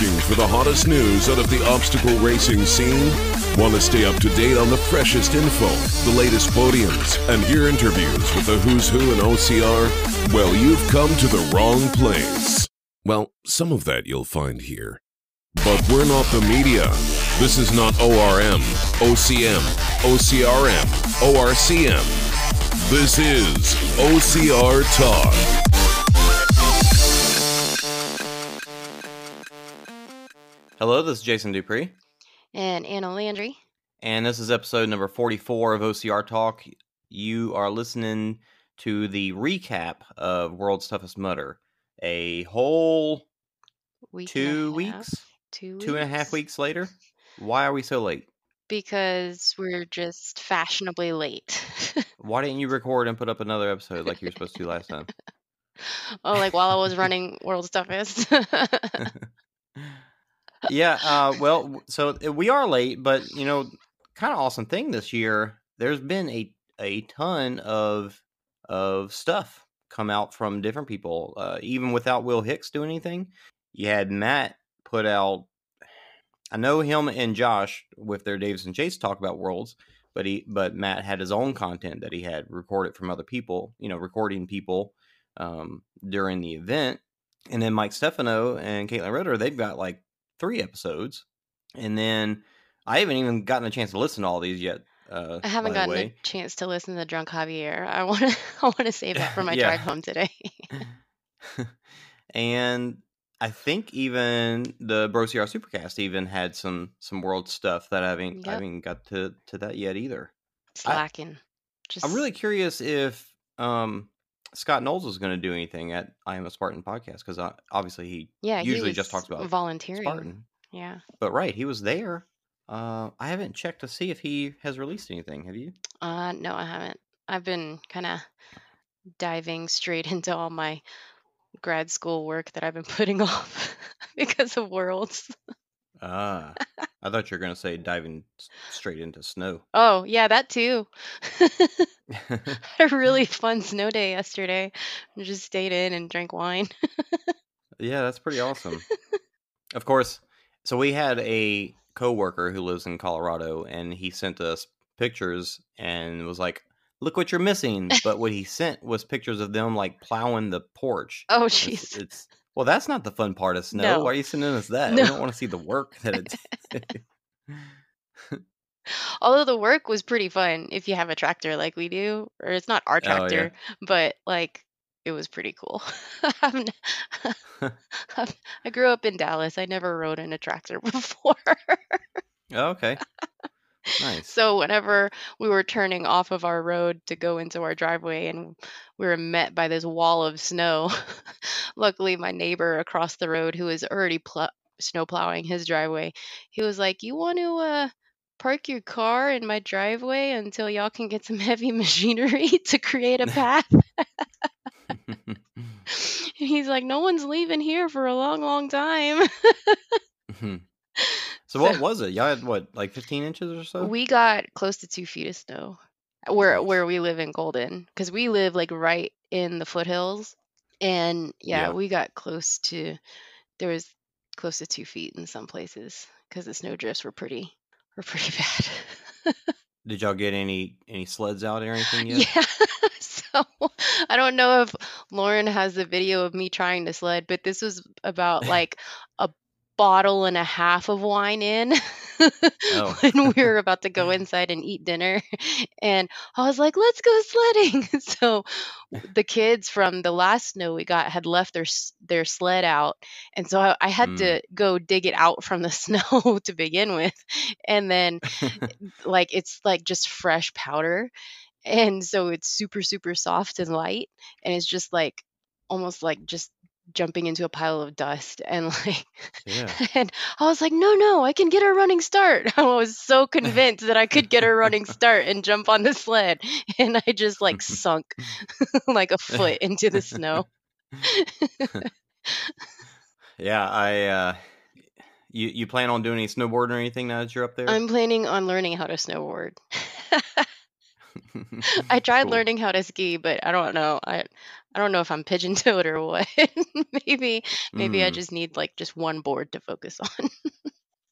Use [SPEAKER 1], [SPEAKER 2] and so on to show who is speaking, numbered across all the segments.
[SPEAKER 1] Looking for the hottest news out of the obstacle racing scene? Want to stay up to date on the freshest info, the latest podiums, and hear interviews with the who's who in OCR? Well, you've come to the wrong place. Well, some of that you'll find here. But we're not the media. This is not ORM, OCM, OCRM, ORCM. This is OCR Talk.
[SPEAKER 2] Hello, this is Jason Dupree,
[SPEAKER 3] and Anna Landry.
[SPEAKER 2] and this is episode number 44 of OCR Talk. You are listening to the recap of World's Toughest Mudder. A whole
[SPEAKER 3] Week
[SPEAKER 2] two weeks,
[SPEAKER 3] Two
[SPEAKER 2] two and a half weeks later. Why are we so late?
[SPEAKER 3] Because we're just fashionably late.
[SPEAKER 2] Why didn't you record and put up another episode like you were supposed to last time?
[SPEAKER 3] oh, like while I was running World's Toughest.
[SPEAKER 2] Yeah, uh, well, so uh, we are late, but you know, kind of awesome thing this year. There's been a a ton of of stuff come out from different people, uh, even without Will Hicks doing anything. You had Matt put out. I know him and Josh with their Davis and Chase talk about worlds, but he but Matt had his own content that he had recorded from other people. You know, recording people um, during the event, and then Mike Stefano and Caitlin Ritter, they've got like three episodes, and then I haven't even gotten a chance to listen to all these yet. Uh,
[SPEAKER 3] I haven't gotten a chance to listen to the Drunk Javier. I want to. I want to save that for my
[SPEAKER 2] Yeah.
[SPEAKER 3] drive home today.
[SPEAKER 2] and I think even the Bro CR Supercast even had some some world stuff that I haven't I haven't got to to that yet either.
[SPEAKER 3] Slacking. Just
[SPEAKER 2] I'm really curious if um Scott Knowles is going to do anything at I Am a Spartan podcast because obviously he
[SPEAKER 3] yeah. he
[SPEAKER 2] usually just talks about
[SPEAKER 3] volunteering.
[SPEAKER 2] Spartan.
[SPEAKER 3] Yeah.
[SPEAKER 2] But right, he was there. Uh, I haven't checked to see if he has released anything. Have you?
[SPEAKER 3] Uh, no, I haven't. I've been kind of diving straight into all my grad school work that I've been putting off because of Worlds.
[SPEAKER 2] Ah, I thought you were going to say diving s- straight into snow.
[SPEAKER 3] Oh, yeah, that too. a really fun snow day yesterday. I just stayed in and drank wine.
[SPEAKER 2] yeah, that's pretty awesome. of course. So we had a coworker who lives in Colorado, and he sent us pictures and was like, "Look what you're missing." But what he sent was pictures of them like plowing the porch.
[SPEAKER 3] Oh,
[SPEAKER 2] It's,
[SPEAKER 3] jeez.
[SPEAKER 2] it's well, that's not the fun part of snow.
[SPEAKER 3] No.
[SPEAKER 2] Why are you sending us that? We don't want to see the work that it's.
[SPEAKER 3] Although the work was pretty fun if you have a tractor like we do, or it's not our
[SPEAKER 2] Oh, yeah.
[SPEAKER 3] tractor, but like it was pretty cool. I grew up in Dallas. I never rode in a tractor before.
[SPEAKER 2] Oh, okay. Nice.
[SPEAKER 3] So whenever we were turning off of our road to go into our driveway and we were met by this wall of snow, luckily my neighbor across the road who was already pl- snow plowing his driveway, he was like, "You want to uh park your car in my driveway until y'all can get some heavy machinery to create a path?" He's like, "No one's leaving here for a long, long time."
[SPEAKER 2] So what was it? Y'all had what, like 15 inches or so?
[SPEAKER 3] We got close to two feet of snow where where we live in Golden because we live like right in the foothills, and yeah,
[SPEAKER 2] Yeah.
[SPEAKER 3] we got close to there was close to two feet in some places because the snow drifts were pretty were pretty bad.
[SPEAKER 2] Did y'all get any any sleds out or anything yet?
[SPEAKER 3] yeah, so I don't know if Lauren has the video of me trying to sled, but this was about like a bottle and a half of wine in
[SPEAKER 2] Oh.
[SPEAKER 3] when we were about to go inside and eat dinner and i was like let's go sledding. So the kids from the last snow we got had left their their sled out and so i, I had to mm. go dig it out from the snow to begin with and then like it's like just fresh powder and so it's super super soft and light and it's just like almost like just jumping into a pile of dust and like
[SPEAKER 2] Yeah.
[SPEAKER 3] and I was like, no, no, I can get a running start. I was so convinced that I could get a running start and jump on the sled. And I just like sunk like a foot into the snow.
[SPEAKER 2] Yeah, I uh you you plan on doing any snowboarding or anything now that you're up there?
[SPEAKER 3] I'm planning on learning how to snowboard. I tried
[SPEAKER 2] Cool.
[SPEAKER 3] learning how to ski, but I don't know. I I don't know if I'm pigeon toed or what. maybe maybe I
[SPEAKER 2] Mm.
[SPEAKER 3] just need like just one board to focus on.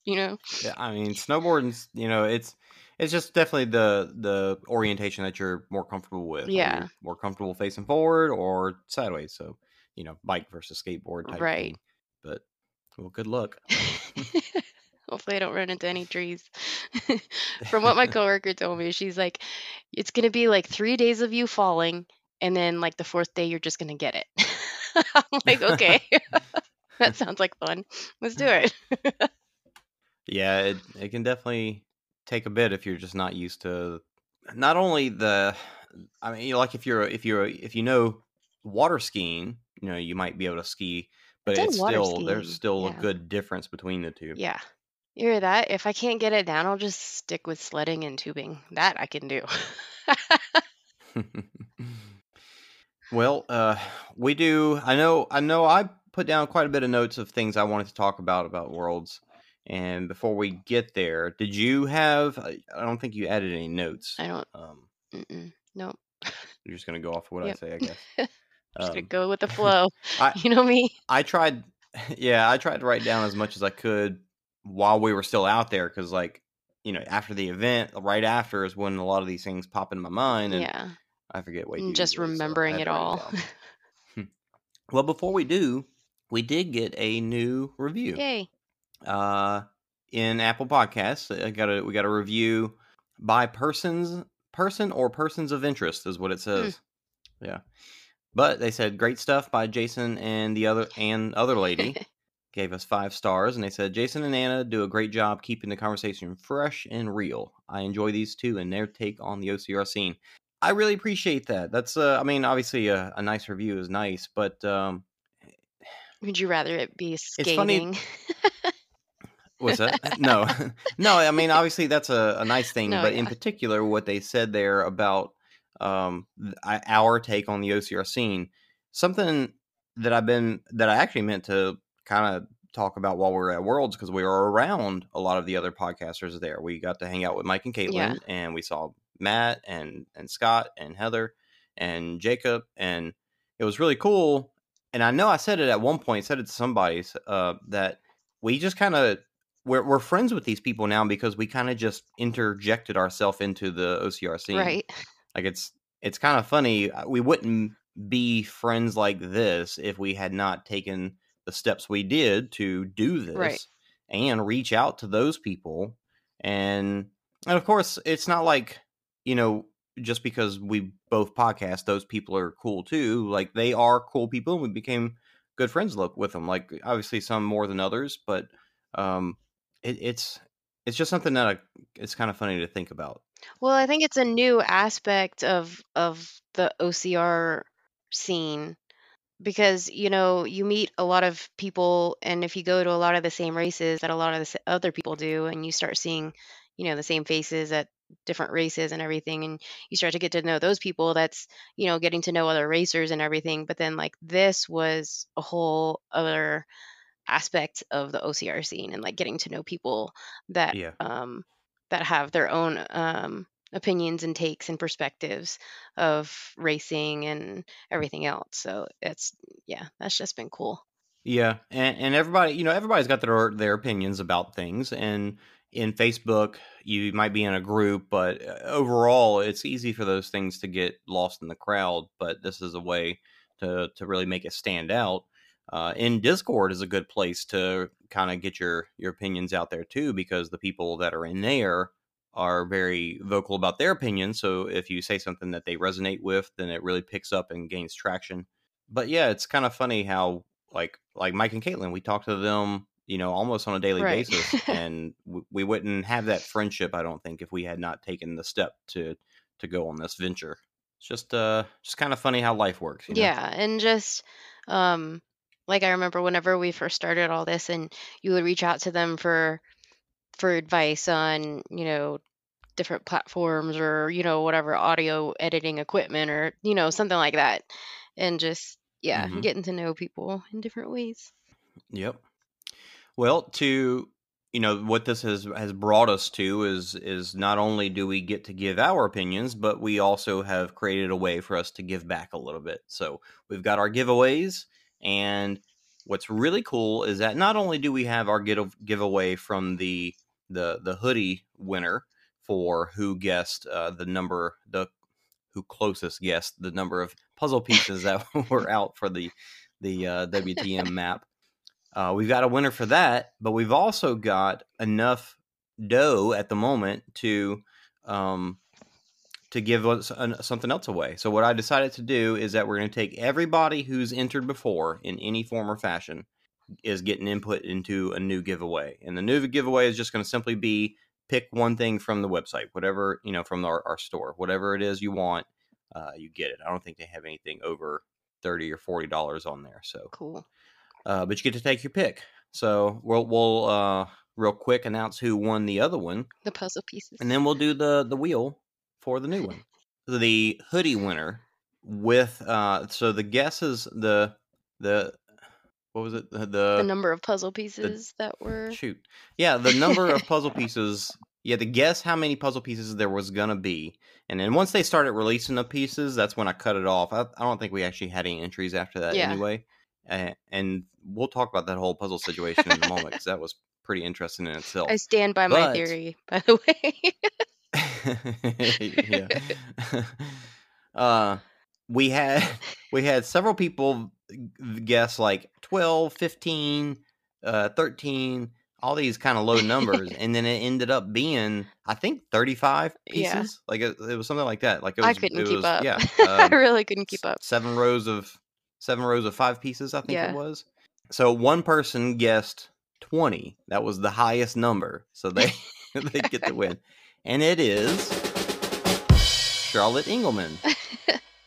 [SPEAKER 3] you know?
[SPEAKER 2] Yeah, I mean, snowboarding's you know, it's it's just definitely the the orientation that you're more comfortable with.
[SPEAKER 3] Yeah.
[SPEAKER 2] more comfortable facing forward or sideways. So, you know, bike versus skateboard type
[SPEAKER 3] Right.
[SPEAKER 2] thing. But well, good luck.
[SPEAKER 3] Hopefully I don't run into any trees. From what my coworker told me, she's like, it's gonna be like three days of you falling, and then like the fourth day you're just gonna get it. I'm like, okay, that sounds like fun. Let's do it.
[SPEAKER 2] yeah, it it can definitely take a bit if you're just not used to not only the I mean, you know, like if you're if you're if you know water skiing, you know, you might be able to ski, but it's still there's
[SPEAKER 3] skiing,
[SPEAKER 2] still a good difference between the two.
[SPEAKER 3] Yeah. You hear that? If I can't get it down, I'll just stick with sledding and tubing. That I can do.
[SPEAKER 2] Well, uh, we do. I know. I know. I put down quite a bit of notes of things I wanted to talk about about worlds. And before we get there, did you have? I I don't think you added any notes.
[SPEAKER 3] I don't.
[SPEAKER 2] Um,
[SPEAKER 3] Mm-mm, nope.
[SPEAKER 2] you're just gonna go off of what
[SPEAKER 3] Yep.
[SPEAKER 2] I say, I guess.
[SPEAKER 3] Just gonna
[SPEAKER 2] Um,
[SPEAKER 3] go with the flow.
[SPEAKER 2] I
[SPEAKER 3] you know me.
[SPEAKER 2] I tried. Yeah, I tried to write down as much as I could while we were still out there, because like you know, after the event, right after is when a lot of these things pop in my mind, and
[SPEAKER 3] Yeah.
[SPEAKER 2] I forget way
[SPEAKER 3] mm,
[SPEAKER 2] And
[SPEAKER 3] just remembering it all.
[SPEAKER 2] down. Hmm. Well, before we do, we did get a new review.
[SPEAKER 3] Yay.
[SPEAKER 2] Uh, in Apple Podcasts, I got a we got a review by persons person or persons of interest is what it hmm. says. Yeah, but they said great stuff by Jason and the other and other lady gave us five stars, and they said Jason and Anna do a great job keeping the conversation fresh and real. I enjoy these two and their take on the OCR scene. I really appreciate that. That's uh, I mean, obviously a, a nice review is nice, but um,
[SPEAKER 3] Would you rather it be
[SPEAKER 2] It's funny-
[SPEAKER 3] scathing?
[SPEAKER 2] What's that? no, no. I mean, obviously that's a, a nice thing,
[SPEAKER 3] No,
[SPEAKER 2] but in
[SPEAKER 3] yeah.
[SPEAKER 2] particular, what they said there about um, th- I- our take on the OCR scene, something that I've been that I actually meant to kind of talk about while we were at Worlds because we were around a lot of the other podcasters there. We got to hang out with Mike and Caitlin,
[SPEAKER 3] Yeah.
[SPEAKER 2] and we saw Matt and and Scott and Heather and Jacob, and it was really cool. And I know I said it at one point, said it to somebody uh, that we just kind of we're we're friends with these people now because we kind of just interjected ourselves into the OCR scene.
[SPEAKER 3] right.
[SPEAKER 2] Like it's it's kind of funny. uh, We wouldn't be friends like this if we had not taken the steps we did to do this
[SPEAKER 3] Right.
[SPEAKER 2] and reach out to those people. And and of course, it's not like, you know, just because we both podcast, those people are cool too. Like they are cool people and we became good friends with them. Like obviously some more than others, but um it, it's it's just something that I, it's kind of funny to think about.
[SPEAKER 3] Well, I think it's a new aspect of of the OCR scene because you know you meet a lot of people and if you go to a lot of the same races that a lot of the other people do and you start seeing you know the same faces at different races and everything and you start to get to know those people that's you know getting to know other racers and everything but then like this was a whole other aspect of the OCR scene and like getting to know people that
[SPEAKER 2] Yeah.
[SPEAKER 3] um that have their own um opinions and takes and perspectives of racing and everything else so it's yeah that's just been cool
[SPEAKER 2] Yeah, and and everybody, you know, everybody's got their their opinions about things, and in Facebook, you might be in a group, but uh, overall, it's easy for those things to get lost in the crowd. But this is a way to to really make it stand out. Uh, in Discord is a good place to kind of get your your opinions out there too, because the people that are in there are very vocal about their opinions. So if you say something that they resonate with, then it really picks up and gains traction. But yeah, it's kind of funny how like like Mike and Caitlin, we talk to them, you know, almost on a daily
[SPEAKER 3] Right.
[SPEAKER 2] basis, and w- we wouldn't have that friendship, I don't think, if we had not taken the step to to go on this venture. It's just uh just kind of funny how life works. You know?
[SPEAKER 3] yeah and just um like i remember whenever we first started all this and you would reach out to them for for advice on you know different platforms or you know whatever audio editing equipment or you know something like that and just yeah
[SPEAKER 2] Mhm.
[SPEAKER 3] getting to know people in different ways
[SPEAKER 2] Yep. Well, to you know what this has has brought us to is is not only do we get to give our opinions, but we also have created a way for us to give back a little bit. So we've got our giveaways, and what's really cool is that not only do we have our give giveaway from the the the hoodie winner for who guessed uh, the number the who closest guessed the number of puzzle pieces that were out for the the uh, WTM map. Uh, we've got a winner for that, but we've also got enough dough at the moment to um, to give us an, something else away. So what I decided to do is that we're going to take everybody who's entered before in any form or fashion is getting input into a new giveaway, and the new giveaway is just going to simply be pick one thing from the website, whatever you know from our, our store, whatever it is you want, uh, you get it. I don't think they have anything over thirty or forty dollars on there, so
[SPEAKER 3] Cool.
[SPEAKER 2] Uh, but you get to take your pick. So we'll we'll uh, real quick announce who won the other one,
[SPEAKER 3] The puzzle pieces.
[SPEAKER 2] and then we'll do the the wheel for the new one. The hoodie winner with uh, so the guesses the the what was it the,
[SPEAKER 3] the
[SPEAKER 2] the
[SPEAKER 3] number of puzzle pieces that were.
[SPEAKER 2] shoot yeah the number of puzzle pieces you had to guess how many puzzle pieces there was gonna be and then once they started releasing the pieces that's when i cut it off i, I don't think we actually had any entries after that
[SPEAKER 3] Yeah.
[SPEAKER 2] anyway and, we'll talk about that whole puzzle situation in a moment because that was pretty interesting in itself
[SPEAKER 3] I stand by my theory, by the way.
[SPEAKER 2] yeah. uh we had we had several people guess like 12 15 uh 13 all these kind of low numbers and then it ended up being i think 35
[SPEAKER 3] Yeah.
[SPEAKER 2] pieces like it, it was something like that like it was
[SPEAKER 3] I couldn't keep
[SPEAKER 2] was,
[SPEAKER 3] up.
[SPEAKER 2] yeah
[SPEAKER 3] I
[SPEAKER 2] um,
[SPEAKER 3] really couldn't keep up.
[SPEAKER 2] seven rows of seven rows of five pieces i think
[SPEAKER 3] Yeah.
[SPEAKER 2] it was so one person guessed 20 that was the highest number so they they get the win and it is charlotte engelman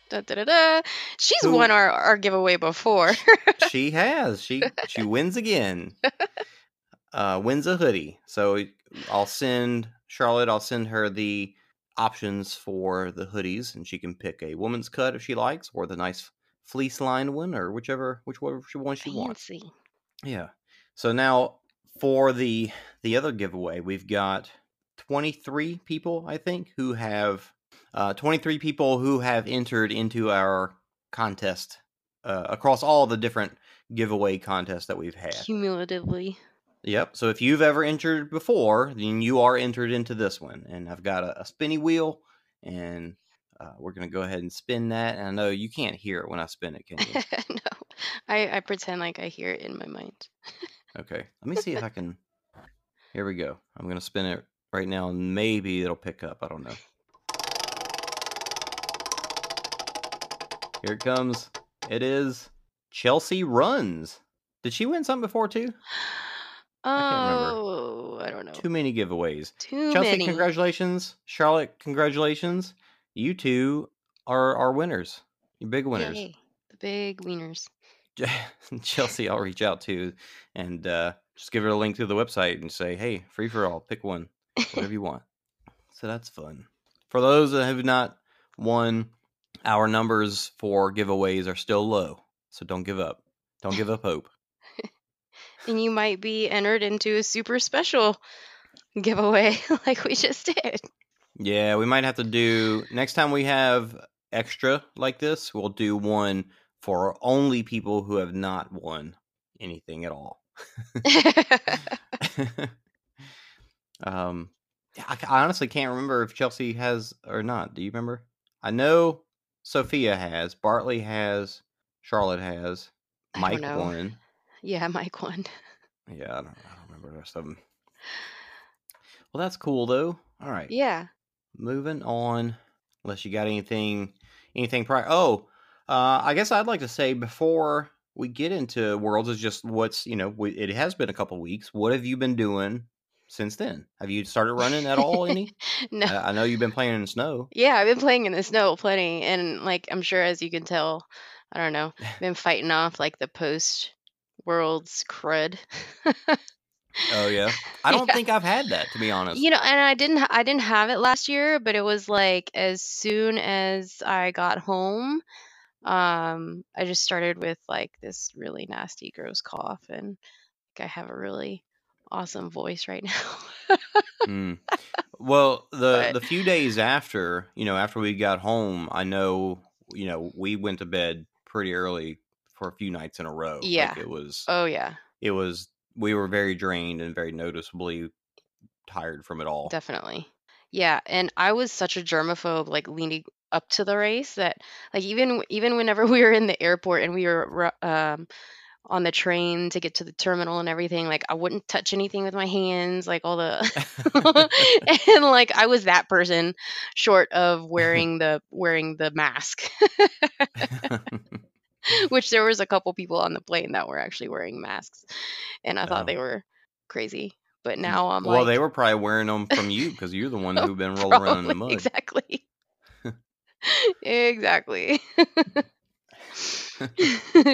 [SPEAKER 3] Da, da, da, da. She's
[SPEAKER 2] Who-
[SPEAKER 3] won our, our giveaway before.
[SPEAKER 2] she has she she wins again uh wins a hoodie so i'll send charlotte i'll send her the options for the hoodies and she can pick a woman's cut if she likes or the nice fleece lined one or whichever whichever she one she wants
[SPEAKER 3] Fancy.
[SPEAKER 2] Yeah. So now for the the other giveaway, we've got 23 people, I think, who have uh 23 people who have entered into our contest uh, across all the different giveaway contests that we've had.
[SPEAKER 3] Cumulatively.
[SPEAKER 2] Yep. So if you've ever entered before, then you are entered into this one. And I've got a, a spinny wheel, and uh, we're gonna go ahead and spin that. And I know you can't hear it when I spin it, can you?
[SPEAKER 3] no. I, I pretend like I hear it in my mind.
[SPEAKER 2] Okay, let me see if I can. Here we go. I'm gonna spin it right now, and maybe it'll pick up. I don't know. Here it comes. It is Chelsea runs. Did she win something before too? can't remember.
[SPEAKER 3] Oh, I don't know.
[SPEAKER 2] Too many giveaways.
[SPEAKER 3] Too
[SPEAKER 2] Chelsea,
[SPEAKER 3] many.
[SPEAKER 2] congratulations. Charlotte, congratulations. You two are our winners. You're big winners.
[SPEAKER 3] Yay. The big wieners.
[SPEAKER 2] Chelsea, I'll reach out to and uh, just give her a link to the website and say, hey, free for all, pick one, whatever you want. So that's fun. For those that have not won, our numbers for giveaways are still low. So don't give up. Don't give up hope.
[SPEAKER 3] and you might be entered into a super special giveaway like we just did.
[SPEAKER 2] Yeah, we might have to do next time we have extra like this, we'll do one for only people who have not won anything at all. um, I, I honestly can't remember if Chelsea has or not. Do you remember? I know Sophia has, Bartley has, Charlotte has, Mike won.
[SPEAKER 3] yeah, Mike won.
[SPEAKER 2] Yeah, I don't, I don't remember the rest of them. Well, that's cool though. All right,
[SPEAKER 3] Yeah.
[SPEAKER 2] Moving on. Unless you got anything, anything prior. Oh, uh, I guess I'd like to say before we get into worlds is just what's you know we, it has been a couple weeks. What have you been doing since then? Have you started running at all? Any?
[SPEAKER 3] no.
[SPEAKER 2] I, I know you've been playing in the snow.
[SPEAKER 3] Yeah, I've been playing in the snow plenty, and like I'm sure as you can tell, I don't know, been fighting off like the post worlds crud.
[SPEAKER 2] Oh yeah, I don't
[SPEAKER 3] Yeah.
[SPEAKER 2] think I've had that to be honest.
[SPEAKER 3] You know, and I didn't I didn't have it last year, but it was like as soon as I got home, um, I just started with like this really nasty, gross cough, and like I have a really awesome voice right now.
[SPEAKER 2] Mm. Well, the
[SPEAKER 3] But-
[SPEAKER 2] the few days after, you know, after we got home, I know, you know, we went to bed pretty early for a few nights in a row.
[SPEAKER 3] Yeah.
[SPEAKER 2] Like it was
[SPEAKER 3] oh yeah,
[SPEAKER 2] it was we were very drained and very noticeably tired from it all.
[SPEAKER 3] definitely. Yeah, and I was such a germaphobe, like leaning up to the race that, like even even whenever we were in the airport and we were um, on the train to get to the terminal and everything, like I wouldn't touch anything with my hands, like all the, and like I was that person, short of wearing the wearing the mask, which there was a couple people on the plane that were actually wearing masks, and I thought
[SPEAKER 2] Oh.
[SPEAKER 3] they were crazy. But now I'm like
[SPEAKER 2] well,
[SPEAKER 3] like,
[SPEAKER 2] they were probably wearing them from you because you're the one who've been rolling around in the mud.
[SPEAKER 3] Exactly. exactly.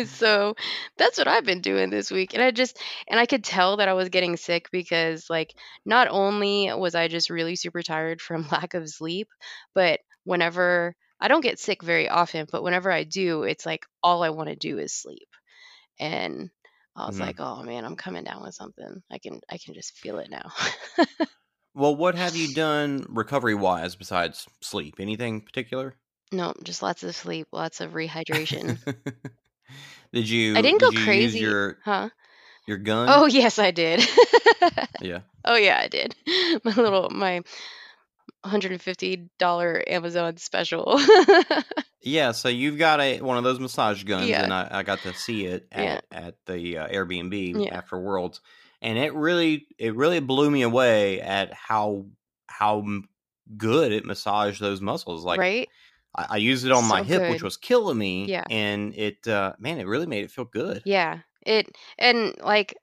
[SPEAKER 3] so that's what I've been doing this week. And I just, and I could tell that I was getting sick because, like, not only was I just really super tired from lack of sleep, but whenever I don't get sick very often, but whenever I do, it's like all I want to do is sleep. And I was
[SPEAKER 2] Mhm.
[SPEAKER 3] like, oh man, I'm coming down with something. I can, I can just feel it now.
[SPEAKER 2] Well, what have you done recovery wise besides sleep? Anything particular?
[SPEAKER 3] no, just lots of sleep, lots of rehydration.
[SPEAKER 2] did you?
[SPEAKER 3] I didn't go
[SPEAKER 2] did you
[SPEAKER 3] crazy.
[SPEAKER 2] your
[SPEAKER 3] Huh?
[SPEAKER 2] your gun?
[SPEAKER 3] Oh yes, I did.
[SPEAKER 2] yeah.
[SPEAKER 3] oh yeah, I did. My little my $150 Amazon special.
[SPEAKER 2] Yeah, so you've got a one of those massage guns,
[SPEAKER 3] Yeah.
[SPEAKER 2] and I, I got to see it at,
[SPEAKER 3] Yeah.
[SPEAKER 2] at the uh, Airbnb
[SPEAKER 3] Yeah.
[SPEAKER 2] after Worlds, and it really it really blew me away at how how good it massaged those muscles. Like
[SPEAKER 3] right?
[SPEAKER 2] I, I used it on my
[SPEAKER 3] So
[SPEAKER 2] hip, which was killing me,
[SPEAKER 3] Yeah.
[SPEAKER 2] and it uh, man, it really made it feel good.
[SPEAKER 3] Yeah. It and like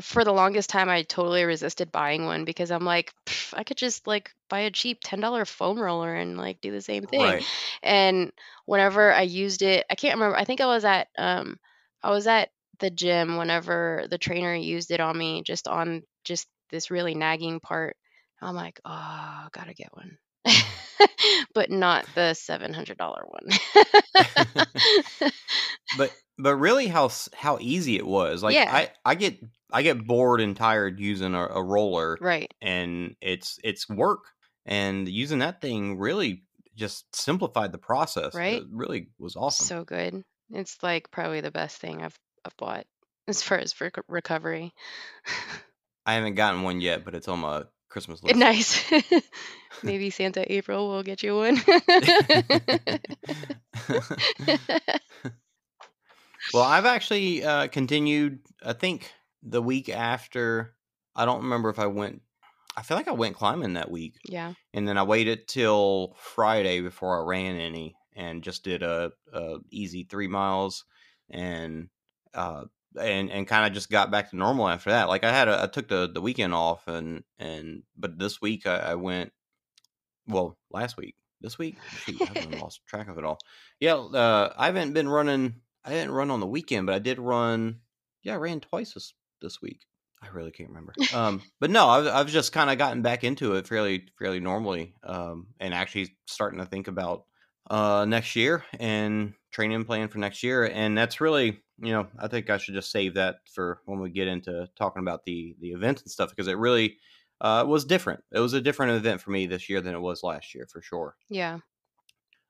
[SPEAKER 3] for the longest time I totally resisted buying one because I'm like I could just like buy a cheap $10 foam roller and like do the same thing.
[SPEAKER 2] Right.
[SPEAKER 3] And whenever I used it, I can't remember. I think I was at um I was at the gym whenever the trainer used it on me just on just this really nagging part. I'm like, "Oh, gotta get one." but not the $700 one.
[SPEAKER 2] but but really how how easy it was like
[SPEAKER 3] Yeah.
[SPEAKER 2] i i get i get bored and tired using a, a roller
[SPEAKER 3] right.
[SPEAKER 2] and it's it's work and using that thing really just simplified the process
[SPEAKER 3] Right.
[SPEAKER 2] it really was awesome
[SPEAKER 3] So good. It's like probably the best thing I've I've bought as far as for recovery.
[SPEAKER 2] i haven't gotten one yet but it's on my christmas list
[SPEAKER 3] nice. Maybe Santa April will get you one.
[SPEAKER 2] Well i've actually uh continued i think the week after i don't remember if i went i feel like i went climbing that week
[SPEAKER 3] yeah.
[SPEAKER 2] and then I waited till Friday before I ran any, and just did a, a easy three miles, and uh, and and kind of just got back to normal after that. Like I had a, I took the the weekend off, and and but this week I, I went, well, last week, this week, shoot, been lost track of it all. Yeah, uh, I haven't been running. I didn't run on the weekend, but I did run. Yeah, I ran twice this this week. I really can't remember. Um, but no, I've, I've just kind of gotten back into it fairly fairly normally, um, and actually starting to think about uh, next year and training plan for next year. And that's really, you know, I think I should just save that for when we get into talking about the the events and stuff because it really uh, was different. It was a different event for me this year than it was last year for sure.
[SPEAKER 3] Yeah.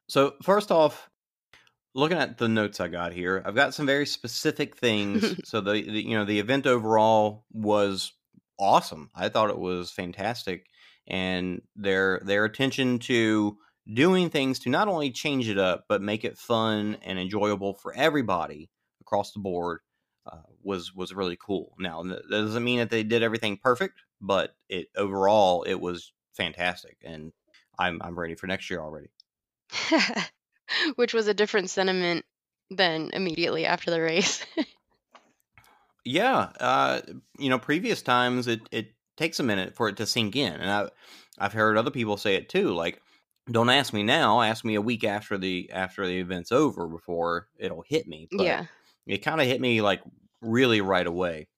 [SPEAKER 2] So first off, looking at the notes I got here, I've got some very specific things. so the, the you know the event overall was awesome. I thought it was fantastic, and their their attention to doing things to not only change it up but make it fun and enjoyable for everybody across the board uh, was was really cool. Now that doesn't mean that they did everything perfect, but it overall it was fantastic, and I'm I'm ready for next year already.
[SPEAKER 3] Which was a different sentiment than immediately after the race.
[SPEAKER 2] Yeah, uh, you know, previous times it it takes a minute for it to sink in, and I I've heard other people say it too. Like, don't ask me now, ask me a week after the after the event's over before it'll hit me. But
[SPEAKER 3] yeah.
[SPEAKER 2] it kind of hit me like really right away.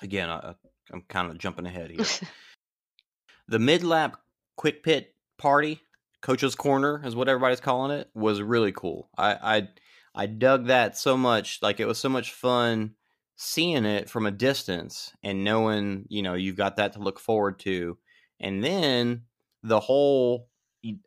[SPEAKER 2] Again, I, I'm kind of jumping ahead here. the mid lap quick pit party, coach's corner is what everybody's calling it, was really cool. I I I dug that so much. Like it was so much fun seeing it from a distance and knowing, you know, you've got that to look forward to. And then the whole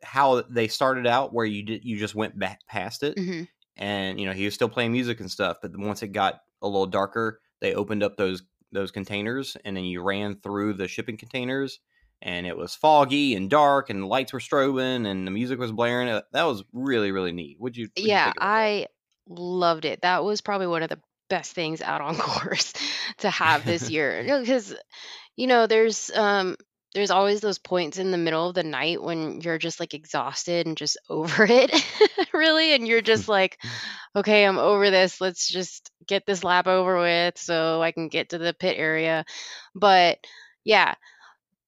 [SPEAKER 2] how they started out where you did you just went back past it
[SPEAKER 3] hmm
[SPEAKER 2] and you know he was still playing music and stuff but once it got a little darker they opened up those those containers and then you ran through the shipping containers and it was foggy and dark and the lights were strobing and the music was blaring Uh, that was really really neat would you you
[SPEAKER 3] Yeah,
[SPEAKER 2] think about that
[SPEAKER 3] I loved it. That was probably one of the best things out on course to have this year. Because, you know, there's um there's always those points in the middle of the night when you're just like exhausted and just over it, really, and you're just like, okay, I'm over this. Let's just get this lap over with so I can get to the pit area. But yeah,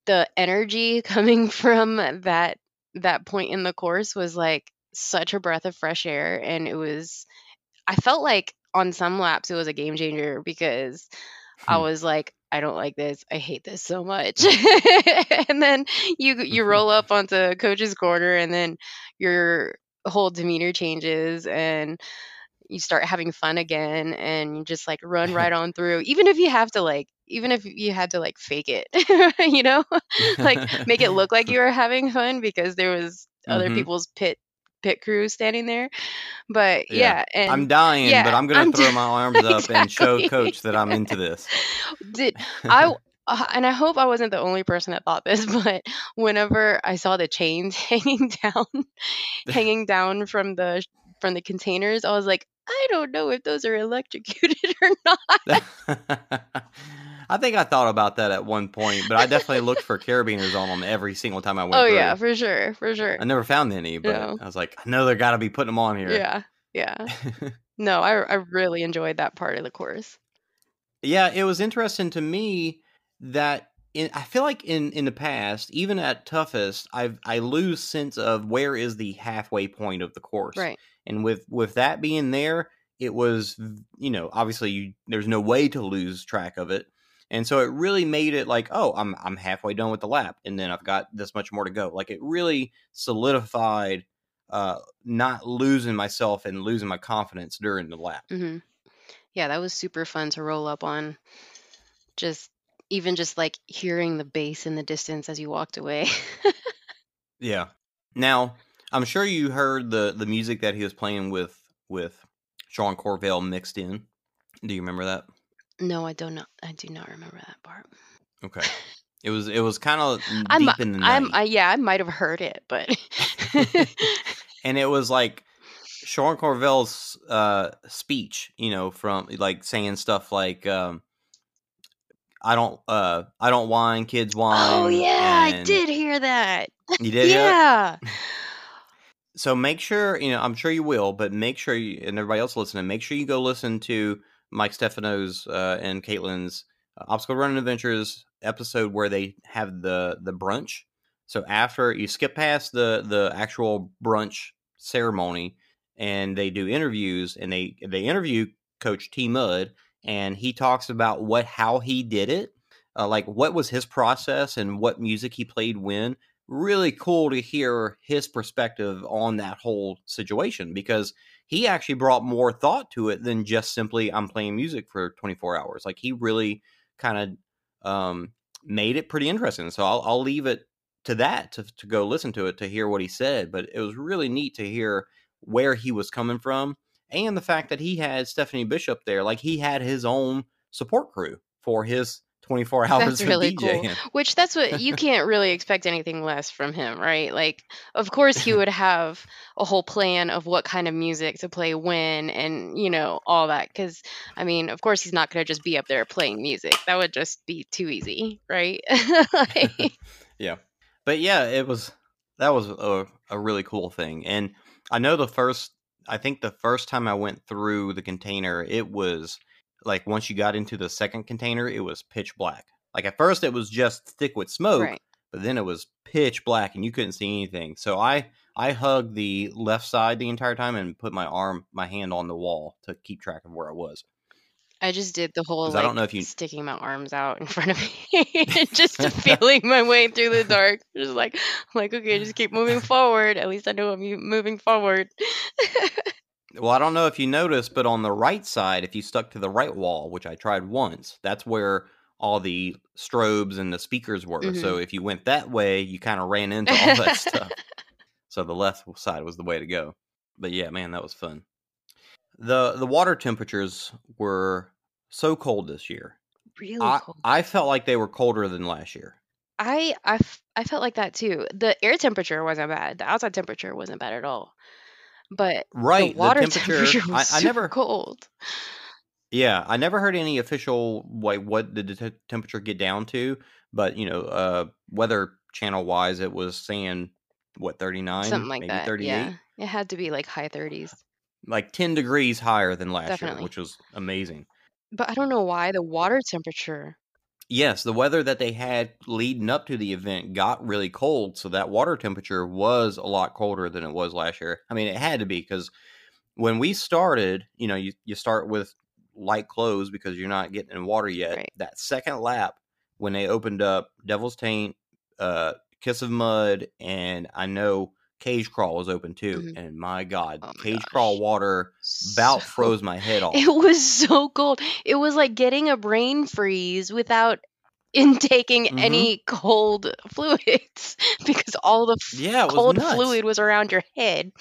[SPEAKER 3] the energy coming from that that point in the course was like such a breath of fresh air and it was I felt like on some laps it was a game changer because I
[SPEAKER 2] Hmm.
[SPEAKER 3] was like I don't like this. I hate this so much. and then you you roll up onto coach's corner and then your whole demeanor changes and you start having fun again and you just like run right on through even if you have to like even if you had to like fake it you know? Like make it look like you were having fun because there was other
[SPEAKER 2] hmm
[SPEAKER 3] people's pit pit crew standing there. But
[SPEAKER 2] yeah.
[SPEAKER 3] yeah
[SPEAKER 2] i'm dying but i'm gonna
[SPEAKER 3] i'm
[SPEAKER 2] throw my arms up and show coach that i'm into this.
[SPEAKER 3] Did i uh, and i hope i wasn't the only person that thought this but whenever i saw the chains hanging down hanging down from the from the containers i was like i don't know if those are electrocuted or not
[SPEAKER 2] I think I thought about that at one point, but I definitely looked for carabiners on them every single time I went
[SPEAKER 3] oh yeah for sure for sure.
[SPEAKER 2] I never found any, but
[SPEAKER 3] no
[SPEAKER 2] I was like, I know they're got to be putting them on here.
[SPEAKER 3] yeah yeah. No i i really enjoyed that part of the course.
[SPEAKER 2] Yeah, it was interesting to me that in, I feel like in in the past, even at toughest, I I lose sense of where is the halfway point of the course,
[SPEAKER 3] right.
[SPEAKER 2] And with with that being there, it was you know obviously you, there's no way to lose track of it, and so it really made it like oh I'm I'm halfway done with the lap, and then I've got this much more to go. Like it really solidified uh not losing myself and losing my confidence during the lap.
[SPEAKER 3] hmm yeah that was super fun to roll up on just even just like hearing the bass in the distance as you walked away
[SPEAKER 2] Yeah. Now, I'm sure you heard the the music that he was playing with with Sean Corvelle mixed in. Do you remember that?
[SPEAKER 3] No i don't know i do not remember that part
[SPEAKER 2] Okay. It was it was kind of
[SPEAKER 3] i'm
[SPEAKER 2] deep in the
[SPEAKER 3] i'm
[SPEAKER 2] night,
[SPEAKER 3] I, yeah i might have heard it but
[SPEAKER 2] and it was like Sean Corvelle's uh speech, you know, from like saying stuff like um I don't uh I don't whine, kids whine.
[SPEAKER 3] oh
[SPEAKER 2] whine
[SPEAKER 3] yeah i did hear that
[SPEAKER 2] you did
[SPEAKER 3] yeah
[SPEAKER 2] so make sure you know i'm sure you will but make sure you and everybody else listening make sure you go listen to mike stefano's uh, and caitlin's uh, obstacle running adventures episode where they have the the brunch. So after you skip past the the actual brunch ceremony and they do interviews and they they interview coach t mud and he talks about what how he did it uh, like what was his process and what music he played when. Really cool to hear his perspective on that whole situation because he actually brought more thought to it than just simply I'm playing music for 24 hours. Like he really kind of um, made it pretty interesting. So I'll, I'll leave it to that to, to go listen to it to hear what he said. But it was really neat to hear where he was coming from and the fact that he had Stephanie Bishop there. Like he had his own support crew for his 24 hours
[SPEAKER 3] That's
[SPEAKER 2] of
[SPEAKER 3] really cool. Which that's what you can't really expect anything less from him, right? Like, of course, he would have a whole plan of what kind of music to play when and, you know, all that. Because, I mean, of course, he's not going to just be up there playing music. That would just be too easy, right? like,
[SPEAKER 2] yeah but yeah it was that was a, a really cool thing and i know the first i think the first time i went through the container it was like once you got into the second container it was pitch black like at first it was just thick with smoke
[SPEAKER 3] right.
[SPEAKER 2] but then it was pitch black and you couldn't see anything so i i hugged the left side the entire time and put my arm my hand on the wall to keep track of where i was
[SPEAKER 3] I just did the whole
[SPEAKER 2] 'Cause I don't know if you-
[SPEAKER 3] sticking my arms out in front of me, just feeling my way through the dark. Just like, like, okay, just keep moving forward. At least I know I'm moving forward.
[SPEAKER 2] Well, I don't know if you noticed, but on the right side, if you stuck to the right wall, which I tried once, that's where all the strobes and the speakers were.
[SPEAKER 3] Mhm.
[SPEAKER 2] So if you went that way, you kind of ran into all that stuff. So the left side was the way to go. But yeah, man, that was fun. The the water temperatures were so cold this year.
[SPEAKER 3] really
[SPEAKER 2] I,
[SPEAKER 3] cold.
[SPEAKER 2] I felt like they were colder than last year.
[SPEAKER 3] I, I f- I felt like that too. The air temperature wasn't bad. The outside temperature wasn't bad at all. But
[SPEAKER 2] Right,
[SPEAKER 3] the water
[SPEAKER 2] temperature.
[SPEAKER 3] temperature was
[SPEAKER 2] I, I
[SPEAKER 3] super
[SPEAKER 2] never.
[SPEAKER 3] cold.
[SPEAKER 2] Yeah, I never heard any official like what did the te- temperature get down to, but you know, uh, weather channel wise, it was saying what thirty nine,
[SPEAKER 3] Something like
[SPEAKER 2] maybe
[SPEAKER 3] that.
[SPEAKER 2] thirty eight,
[SPEAKER 3] Yeah. It had to be like high 30s.
[SPEAKER 2] like ten degrees higher than last year, which was amazing.
[SPEAKER 3] But I don't know why the water temperature.
[SPEAKER 2] Yes, the weather that they had leading up to the event got really cold, so that water temperature was a lot colder than it was last year. I mean, it had to be because when we started, you know, you, you start with light clothes because you're not getting in water yet.
[SPEAKER 3] Right.
[SPEAKER 2] That second lap, when they opened up Devil's Taint, uh, Kiss of Mud, and I know Cage Crawl was open too.
[SPEAKER 3] Mhm.
[SPEAKER 2] And my God,
[SPEAKER 3] Oh my
[SPEAKER 2] Cage Crawl water about
[SPEAKER 3] So-
[SPEAKER 2] froze my head off.
[SPEAKER 3] It was so cold. It was like getting a brain freeze without intaking
[SPEAKER 2] Mhm.
[SPEAKER 3] any cold fluids because all the f-
[SPEAKER 2] Yeah,
[SPEAKER 3] cold
[SPEAKER 2] nuts.
[SPEAKER 3] fluid was around your head.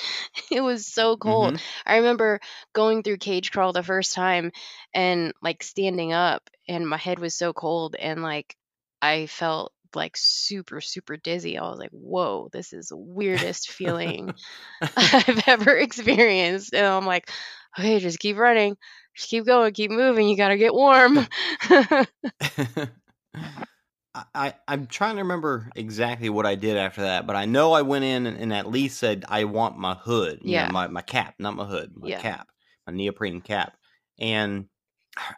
[SPEAKER 3] It was so cold.
[SPEAKER 2] Mhm.
[SPEAKER 3] I remember going through cage crawl the first time and like standing up and my head was so cold and like I felt like super super dizzy. I was like, "Whoa, this is the weirdest feeling I've ever experienced." And I'm like, "Okay, just keep running. Just keep going, keep moving. You got to get warm."
[SPEAKER 2] I, I'm trying to remember exactly what I did after that, but I know I went in and, and at least said I want my hood, you know,
[SPEAKER 3] Yeah.
[SPEAKER 2] my my cap, not my hood, my
[SPEAKER 3] Yeah.
[SPEAKER 2] cap, my neoprene cap, and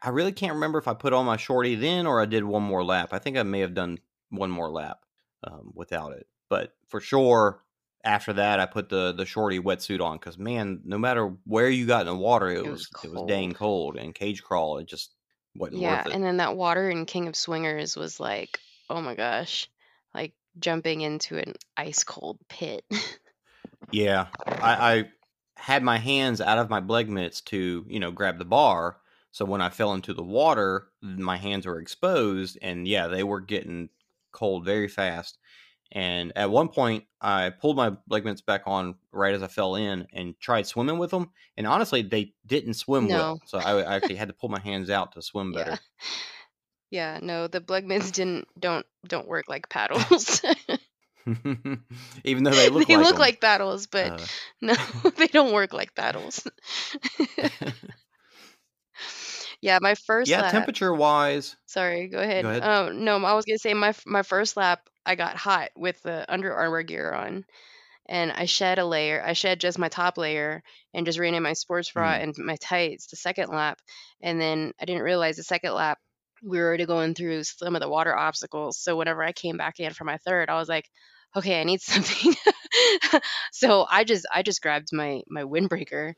[SPEAKER 2] I really can't remember if I put on my shorty then or I did one more lap. I think I may have done one more lap um, without it, but for sure after that I put the the shorty wetsuit on because man, no matter where you got in the water, it,
[SPEAKER 3] It
[SPEAKER 2] was,
[SPEAKER 3] was
[SPEAKER 2] it was dang cold and cage crawl it just wasn't
[SPEAKER 3] yeah,
[SPEAKER 2] worth it.
[SPEAKER 3] and then that water in King of Swingers was like, "Oh my gosh." Like jumping into an ice cold pit.
[SPEAKER 2] Yeah, I, I had my hands out of my Bleggmits to, you know, grab the bar. So when I fell into the water, my hands were exposed, and yeah, they were getting cold very fast. And at one point, I pulled my mitts back on right as I fell in and tried swimming with them. And honestly, they didn't swim well. So I, I actually had to pull my hands out to swim better.
[SPEAKER 3] Yeah, no, the Blugmans didn't don't don't work like paddles.
[SPEAKER 2] Even though they look
[SPEAKER 3] they
[SPEAKER 2] like
[SPEAKER 3] look
[SPEAKER 2] 'em.
[SPEAKER 3] like paddles, but
[SPEAKER 2] Uh,
[SPEAKER 3] no, they don't work like paddles. Yeah, my first
[SPEAKER 2] yeah,
[SPEAKER 3] lap.
[SPEAKER 2] temperature wise,
[SPEAKER 3] Sorry, go ahead.
[SPEAKER 2] Go ahead.
[SPEAKER 3] Oh no, I was gonna say my my first lap, I got hot with the Under Armour gear on, and I shed a layer. I shed just my top layer and just ran in my sports bra
[SPEAKER 2] Mm.
[SPEAKER 3] and my tights the second lap, and then I didn't realize the second lap we were already going through some of the water obstacles. So whenever I came back in for my third, I was like, okay, I need something. so I just I just grabbed my my windbreaker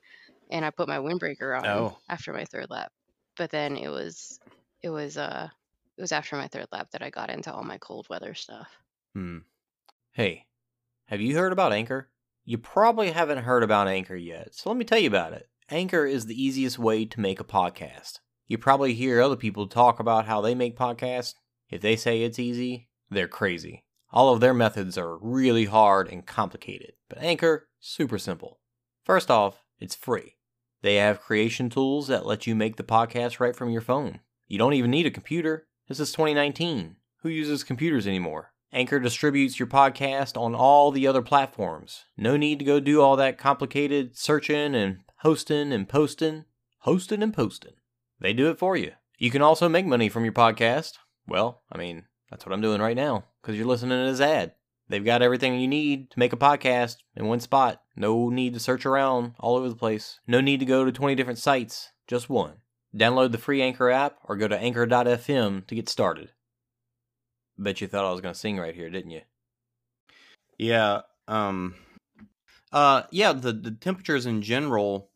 [SPEAKER 3] and I put my windbreaker on
[SPEAKER 2] Oh.
[SPEAKER 3] after my third lap. But then it was it was uh it was after my third lap that I got into all my cold weather stuff.
[SPEAKER 4] Hmm. Hey, have you heard about Anchor? You probably haven't heard about Anchor yet, so let me tell you about it. Anchor is the easiest way to make a podcast. You probably hear other people talk about how they make podcasts. If they say it's easy, they're crazy. All of their methods are really hard and complicated, but Anchor, super simple. First off, it's free. They have creation tools that let you make the podcast right from your phone. You don't even need a computer. This is 2019. Who uses computers anymore? Anchor distributes your podcast on all the other platforms. No need to go do all that complicated searching and hosting and posting. Hosting and posting. They do it for you. You can also make money from your podcast. Well, I mean, that's what I'm doing right now because you're listening to this ad. They've got everything you need to make a podcast in one spot. No need to search around all over the place. No need to go to 20 different sites. Just one. Download the free Anchor app or go to anchor.fm to get started. Bet you thought I was going to sing right here, didn't you?
[SPEAKER 2] Yeah. Um. Uh. Yeah. The the temperatures in general.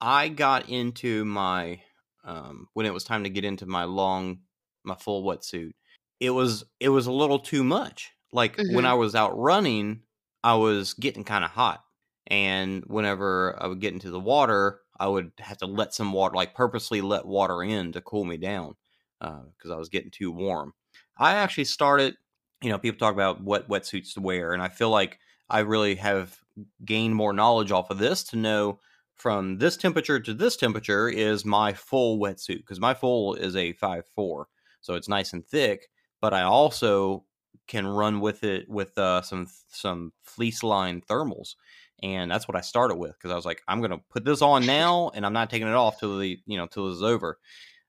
[SPEAKER 2] I got into my um when it was time to get into my long my full wetsuit. It was it was a little too much. Like when
[SPEAKER 3] Mhm.
[SPEAKER 2] I was out running, I was getting kind of hot, and whenever I would get into the water, I would have to let some water, like purposely let water in to cool me down because uh, I was getting too warm. I actually started, you know, people talk about what wetsuits to wear, and I feel like I really have gained more knowledge off of this to know from this temperature to this temperature is my full wetsuit because my full is a five four, so it's nice and thick. But I also can run with it with uh, some some fleece line thermals, and that's what I started with because I was like, I'm gonna put this on now, and I'm not taking it off till the you know till it's over.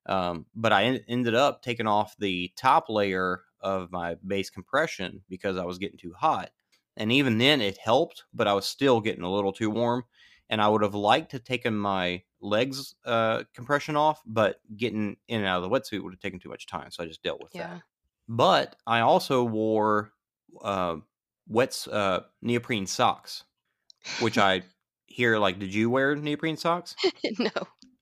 [SPEAKER 2] Um, but I en- ended up taking off the top layer of my base compression because I was getting too hot, and even then it helped, but I was still getting a little too warm, and I would have liked to taken my legs uh, compression off, but getting in and out of the wetsuit would have taken too much time, so I just dealt with yeah. that. But I also wore uh, wet uh, neoprene socks, which I hear like, did you wear neoprene socks?
[SPEAKER 3] no.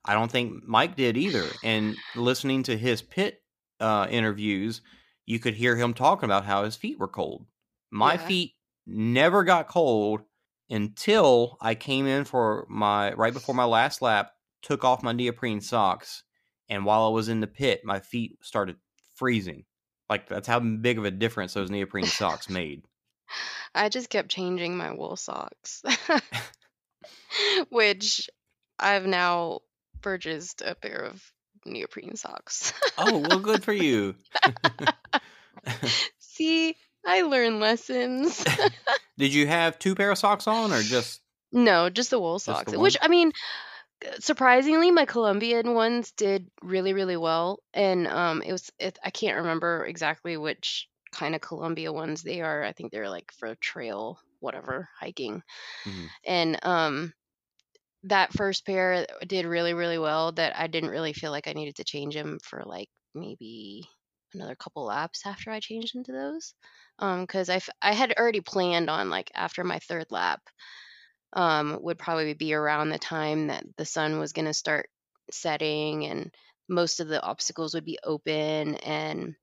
[SPEAKER 2] I don't think Mike did either. And listening to his pit uh, interviews, you could hear him talking about how his feet were cold. My yeah. feet never got cold until I came in for my right before my last lap, took off my neoprene socks, and while I was in the pit, my feet started freezing. Like that's how big of a difference those neoprene socks made.
[SPEAKER 3] I just kept changing my wool socks, which I've now purchased a pair of neoprene socks.
[SPEAKER 2] oh, well, good for you.
[SPEAKER 3] See, I learned lessons.
[SPEAKER 2] Did you have two pair of socks on or just
[SPEAKER 3] No, just the wool socks. the Which I mean, surprisingly, my Colombian ones did really, really well. And um, it was it, I can't remember exactly which kind of Columbia ones they are. I think they're like for trail, whatever, hiking. hmm And um, that first pair did really, really well. That I didn't really feel like I needed to change them for like maybe another couple laps after I changed into those. Um, because I I had already planned on like after my third lap um, would probably be around the time that the sun was going to start setting and most of the obstacles would be open and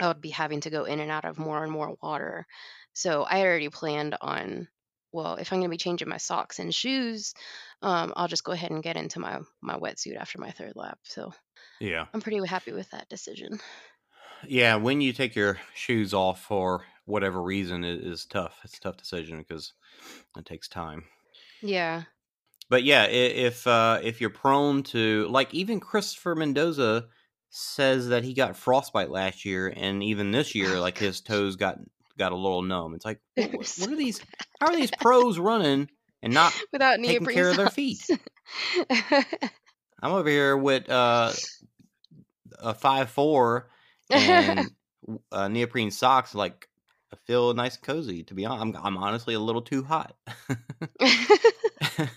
[SPEAKER 3] I would be having to go in and out of more and more water. So I had already planned on, well, if I'm going to be changing my socks and shoes, um, I'll just go ahead and get into my my wetsuit after my third lap. So
[SPEAKER 2] yeah,
[SPEAKER 3] I'm pretty happy with that decision.
[SPEAKER 2] Yeah, when you take your shoes off for whatever reason, it is tough. It's a tough decision because it takes time.
[SPEAKER 3] Yeah.
[SPEAKER 2] But yeah, if uh, if you're prone to like even Christopher Mendoza says that he got frostbite last year, and even this year, like his toes got got a little numb. It's like, what, what are these? How are these pros running and not
[SPEAKER 3] without
[SPEAKER 2] taking care socks. of their feet? I'm over here with uh, a five four and uh, neoprene socks. Like I feel nice and cozy. To be honest, I'm, I'm honestly a little too hot.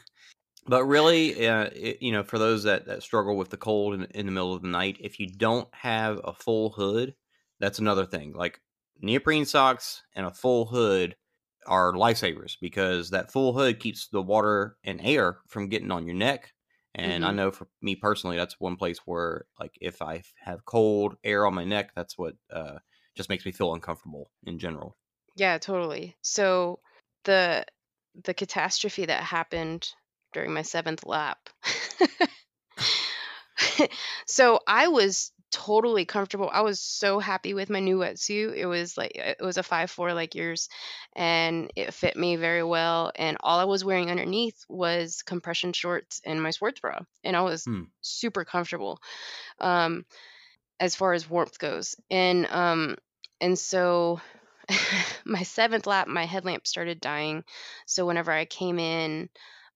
[SPEAKER 2] but really, uh, it, you know, for those that, that struggle with the cold in, in the middle of the night, if you don't have a full hood, that's another thing. Like neoprene socks and a full hood are lifesavers because that full hood keeps the water and air from getting on your neck. And mm-hmm. I know for me personally, that's one place where, like, if I have cold air on my neck, that's what uh, just makes me feel uncomfortable in general.
[SPEAKER 3] Yeah, totally. So the the catastrophe that happened during my seventh lap. so I was totally comfortable. I was so happy with my new wetsuit. It was like it was a five four like yours, and it fit me very well. And all I was wearing underneath was compression shorts and my sports bra, and I was hmm. super comfortable. Um, as far as warmth goes, and um, and so my seventh lap, my headlamp started dying. So whenever I came in,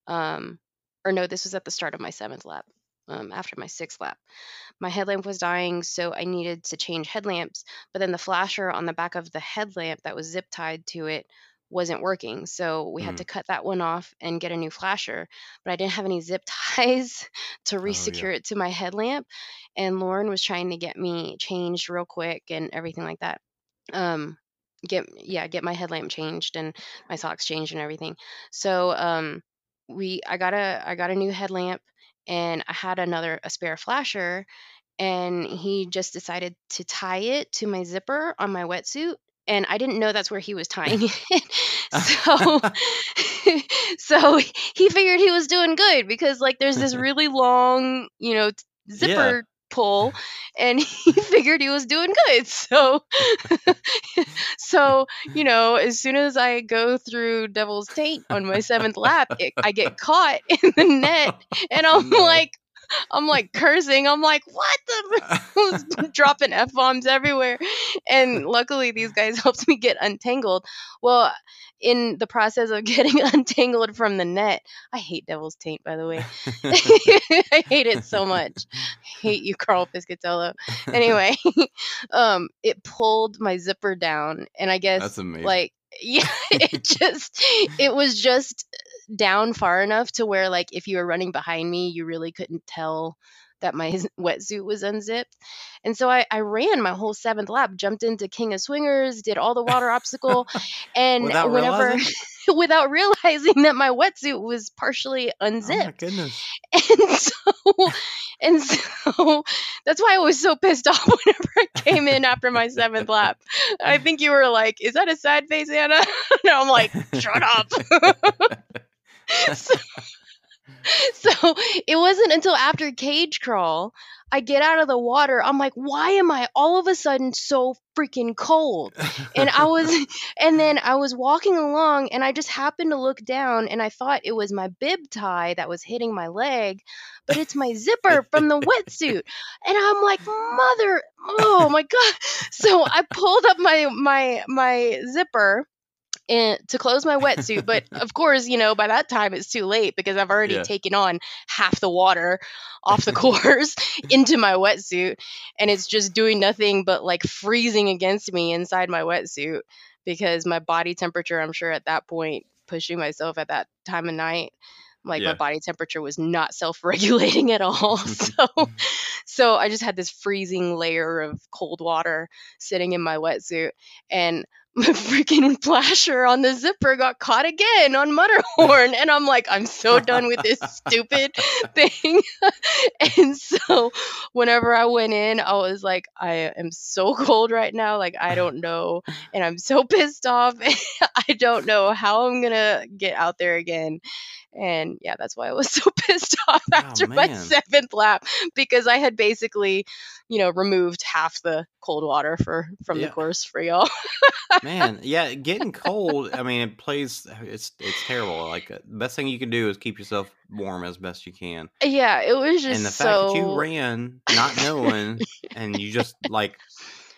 [SPEAKER 3] um, or no, this was at the start of my seventh lap. Um, after my sixth lap, my headlamp was dying, so I needed to change headlamps. But then the flasher on the back of the headlamp that was zip tied to it wasn't working. So we mm. had to cut that one off and get a new flasher. But I didn't have any zip ties to resecure oh, yeah. it to my headlamp. And Lauren was trying to get me changed real quick and everything like that. Um, get yeah get my headlamp changed and my socks changed and everything so um we i got a i got a new headlamp and i had another a spare flasher and he just decided to tie it to my zipper on my wetsuit and I didn't know that's where he was tying it. so so he figured he was doing good because like there's this really long, you know, zipper pull and he figured he was doing good. So so, you know, as soon as I go through Devil's Taint on my 7th lap, it, I get caught in the net and I'm
[SPEAKER 2] No.
[SPEAKER 3] like I'm like cursing. I'm like, what the dropping f bombs everywhere. And luckily, these guys helped me get untangled. Well, in the process of getting untangled from the net, I hate Devil's Taint, by the way. I hate it so much. I hate you, Carl Piscatello. Anyway, um, it pulled my zipper down, and I guess
[SPEAKER 2] That's amazing.
[SPEAKER 3] like yeah, it just it was just down far enough to where like if you were running behind me, you really couldn't tell that my wetsuit was unzipped. And so I, I ran my whole seventh lap, jumped into King of Swingers, did all the water obstacle, and
[SPEAKER 2] Without
[SPEAKER 3] whenever
[SPEAKER 2] realizing?
[SPEAKER 3] without realizing that my wetsuit was partially
[SPEAKER 2] oh my
[SPEAKER 3] unzipped.
[SPEAKER 2] goodness.
[SPEAKER 3] and so and so that's why I was so pissed off whenever I came in after my seventh lap. I think you were like, "Is that a sad face, Anna?" and I'm like, "Shut up." so, so it wasn't until after cage crawl I get out of the water. I'm like, "Why am I all of a sudden so freaking cold?" and I was and then I was walking along and I just happened to look down and I thought it was my bib tie that was hitting my leg, but it's my zipper from the wetsuit. And I'm like, "Mother, oh my god." So I pulled up my my my zipper and to close my wetsuit, but of course, you know, by that time it's too late because I've already
[SPEAKER 2] Yeah.
[SPEAKER 3] taken on half the water off the course into my wetsuit and it's just doing nothing but like freezing against me inside my wetsuit because my body temperature i'm sure at that point pushing myself at that time of night like
[SPEAKER 2] Yeah.
[SPEAKER 3] my body temperature was not self-regulating at all so so i just had this freezing layer of cold water sitting in my wetsuit and my freaking flasher on the zipper got caught again on Mudderhorn. And I'm like, I'm so done with this stupid thing. and so whenever I went in, I was like, I am so cold right now. Like, I don't know. And I'm so pissed off. I don't know how I'm going to get out there again. And yeah, that's why I was so pissed off oh, after my seventh lap because I had basically, you know, removed half the cold water for from
[SPEAKER 2] Yeah.
[SPEAKER 3] the course for y'all.
[SPEAKER 2] Man, yeah, getting cold. I mean, it plays. It's it's terrible. Like uh, the best thing you can do is keep yourself warm as best you can.
[SPEAKER 3] Yeah, it was just
[SPEAKER 2] and the
[SPEAKER 3] so.
[SPEAKER 2] fact that you ran not knowing, and you just like,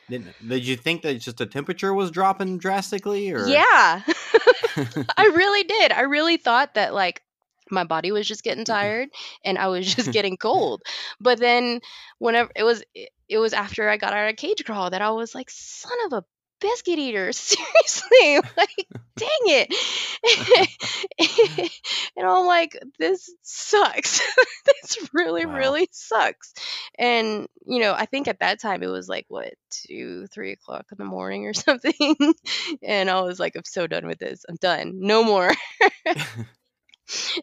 [SPEAKER 2] didn't, did you think that just the temperature was dropping drastically, or
[SPEAKER 3] Yeah, I really did. I really thought that like my body was just getting tired and I was just getting cold. But then whenever it was it it was after I got out of cage crawl that I was like, son of a biscuit eater, seriously, like dang it. and I'm like, this sucks. this really,
[SPEAKER 2] Wow.
[SPEAKER 3] really sucks. And you know, I think at that time it was like what two, three o'clock in the morning or something. and I was like, I'm so done with this. I'm done. No more.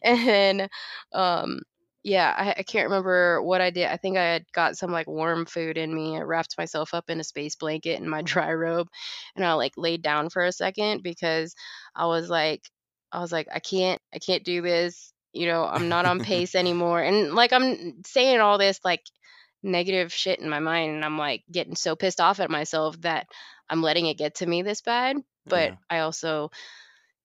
[SPEAKER 3] and then um yeah I, I can't remember what i did i think i had got some like warm food in me i wrapped myself up in a space blanket and my dry robe and i like laid down for a second because i was like i was like i can't i can't do this you know i'm not on pace anymore and like i'm saying all this like negative shit in my mind and i'm like getting so pissed off at myself that i'm letting it get to me this bad but
[SPEAKER 2] Yeah.
[SPEAKER 3] i also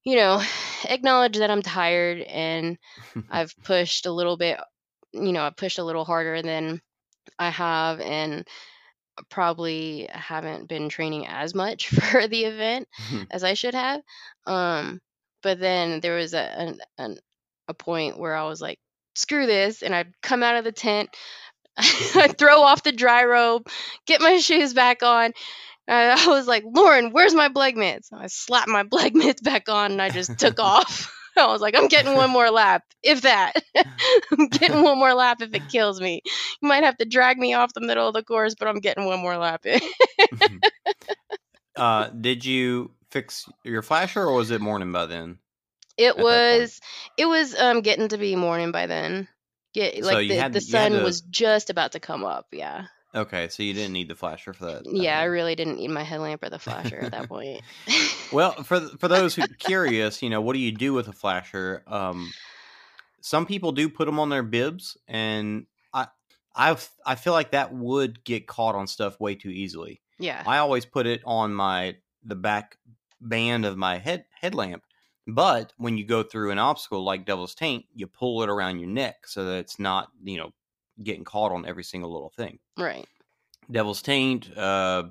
[SPEAKER 3] you know acknowledge that i'm tired and I've pushed a little bit, you know, I've pushed a little harder than I have, and probably haven't been training as much for the event as I should have. Um, but then there was a an, an, a point where I was like, screw this, and I'd come out of the tent, I'd throw off the dry robe, get my shoes back on. And I was like, Lauren, where's my Bleggmits? I slapped my bleg mitts back on and I just took off. I was like, I'm getting one more lap, if that. I'm getting one more lap if it kills me. You might have to drag me off the middle of the course, but I'm getting one more lap in.
[SPEAKER 2] uh, did you fix your flasher, or was it morning by then?
[SPEAKER 3] It was it was um getting to be morning by then. Get
[SPEAKER 2] So
[SPEAKER 3] like the,
[SPEAKER 2] had-
[SPEAKER 3] the sun
[SPEAKER 2] to-
[SPEAKER 3] was just about to come up, yeah.
[SPEAKER 2] Okay, so you didn't need the flasher for that. that
[SPEAKER 3] Yeah, I really didn't need my headlamp or the flasher at that point.
[SPEAKER 2] Well, for for those who curious, you know, what do you do with a flasher? Um, some people do put them on their bibs, and I I I feel like that would get caught on stuff way too easily.
[SPEAKER 3] yeah.
[SPEAKER 2] I always put it on my the back band of my head headlamp. But when you go through an obstacle like Devil's Taint, you pull it around your neck so that it's not, you know, getting caught on every single little thing.
[SPEAKER 3] Right.
[SPEAKER 2] Devil's Taint, uh,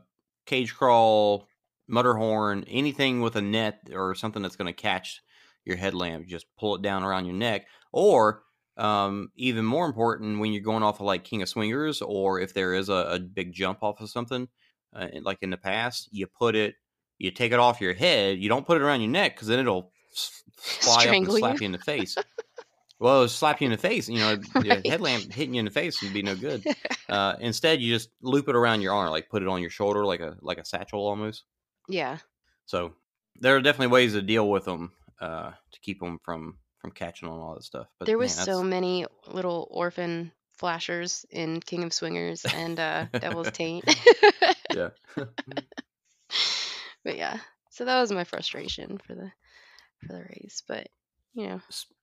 [SPEAKER 2] Cage Crawl, Mudderhorn, anything with a net or something that's going to catch your headlamp, just pull it down around your neck. Or um, even more important, when you're going off of like King of Swingers, or if there is a, a big jump off of something, uh, like in the past, you put it, you take it off your head. You don't put it around your neck because then it'll fly up and slap
[SPEAKER 3] you.
[SPEAKER 2] you in the face. Well, it'll slap you in the face. You know,
[SPEAKER 3] Right.
[SPEAKER 2] headlamp hitting you in the face would be no good. Uh, instead, you just loop it around your arm, like put it on your shoulder, like a like a satchel almost.
[SPEAKER 3] Yeah.
[SPEAKER 2] So there are definitely ways to deal with them uh, to keep them from from catching on all that stuff. But
[SPEAKER 3] there
[SPEAKER 2] man,
[SPEAKER 3] was so many little orphan flashers in King of Swingers and uh, Devil's Taint.
[SPEAKER 2] yeah.
[SPEAKER 3] but yeah, so that was my frustration for the for the race. But you know,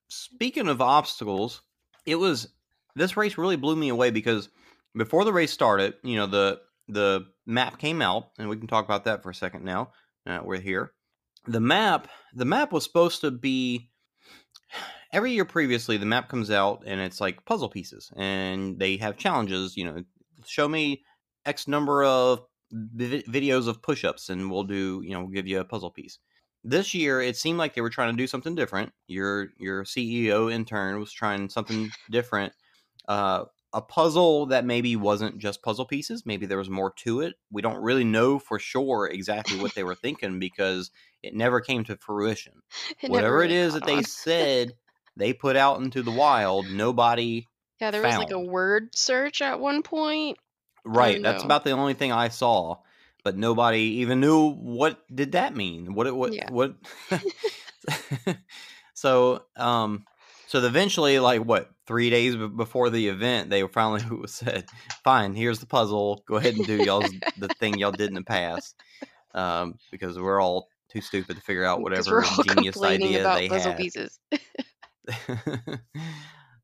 [SPEAKER 2] Speaking of obstacles, it was this race really blew me away because before the race started, you know the the map came out, and we can talk about that for a second now. We're here. The map, the map was supposed to be every year previously. The map comes out, and it's like puzzle pieces, and they have challenges. You know, show me X number of vi- videos of push-ups, and we'll do. You know, we'll give you a puzzle piece this year it seemed like they were trying to do something different. Your your ceo intern was trying something different uh a puzzle that maybe wasn't just puzzle pieces maybe there was more to it. We don't really know for sure exactly what they were thinking because it never came to fruition.
[SPEAKER 3] It
[SPEAKER 2] whatever it
[SPEAKER 3] really
[SPEAKER 2] is
[SPEAKER 3] caught
[SPEAKER 2] that they said they put out into the wild. Nobody
[SPEAKER 3] yeah, there was like a word search at one point.
[SPEAKER 2] right that's
[SPEAKER 3] know.
[SPEAKER 2] about the only thing i saw but nobody even knew what did that mean what it what
[SPEAKER 3] Yeah.
[SPEAKER 2] what so um so eventually like what three days before the event they finally said fine here's the puzzle go ahead and do y'all's the thing y'all did in the past um because we're all too stupid to figure out whatever genius idea they
[SPEAKER 3] puzzle
[SPEAKER 2] had
[SPEAKER 3] pieces.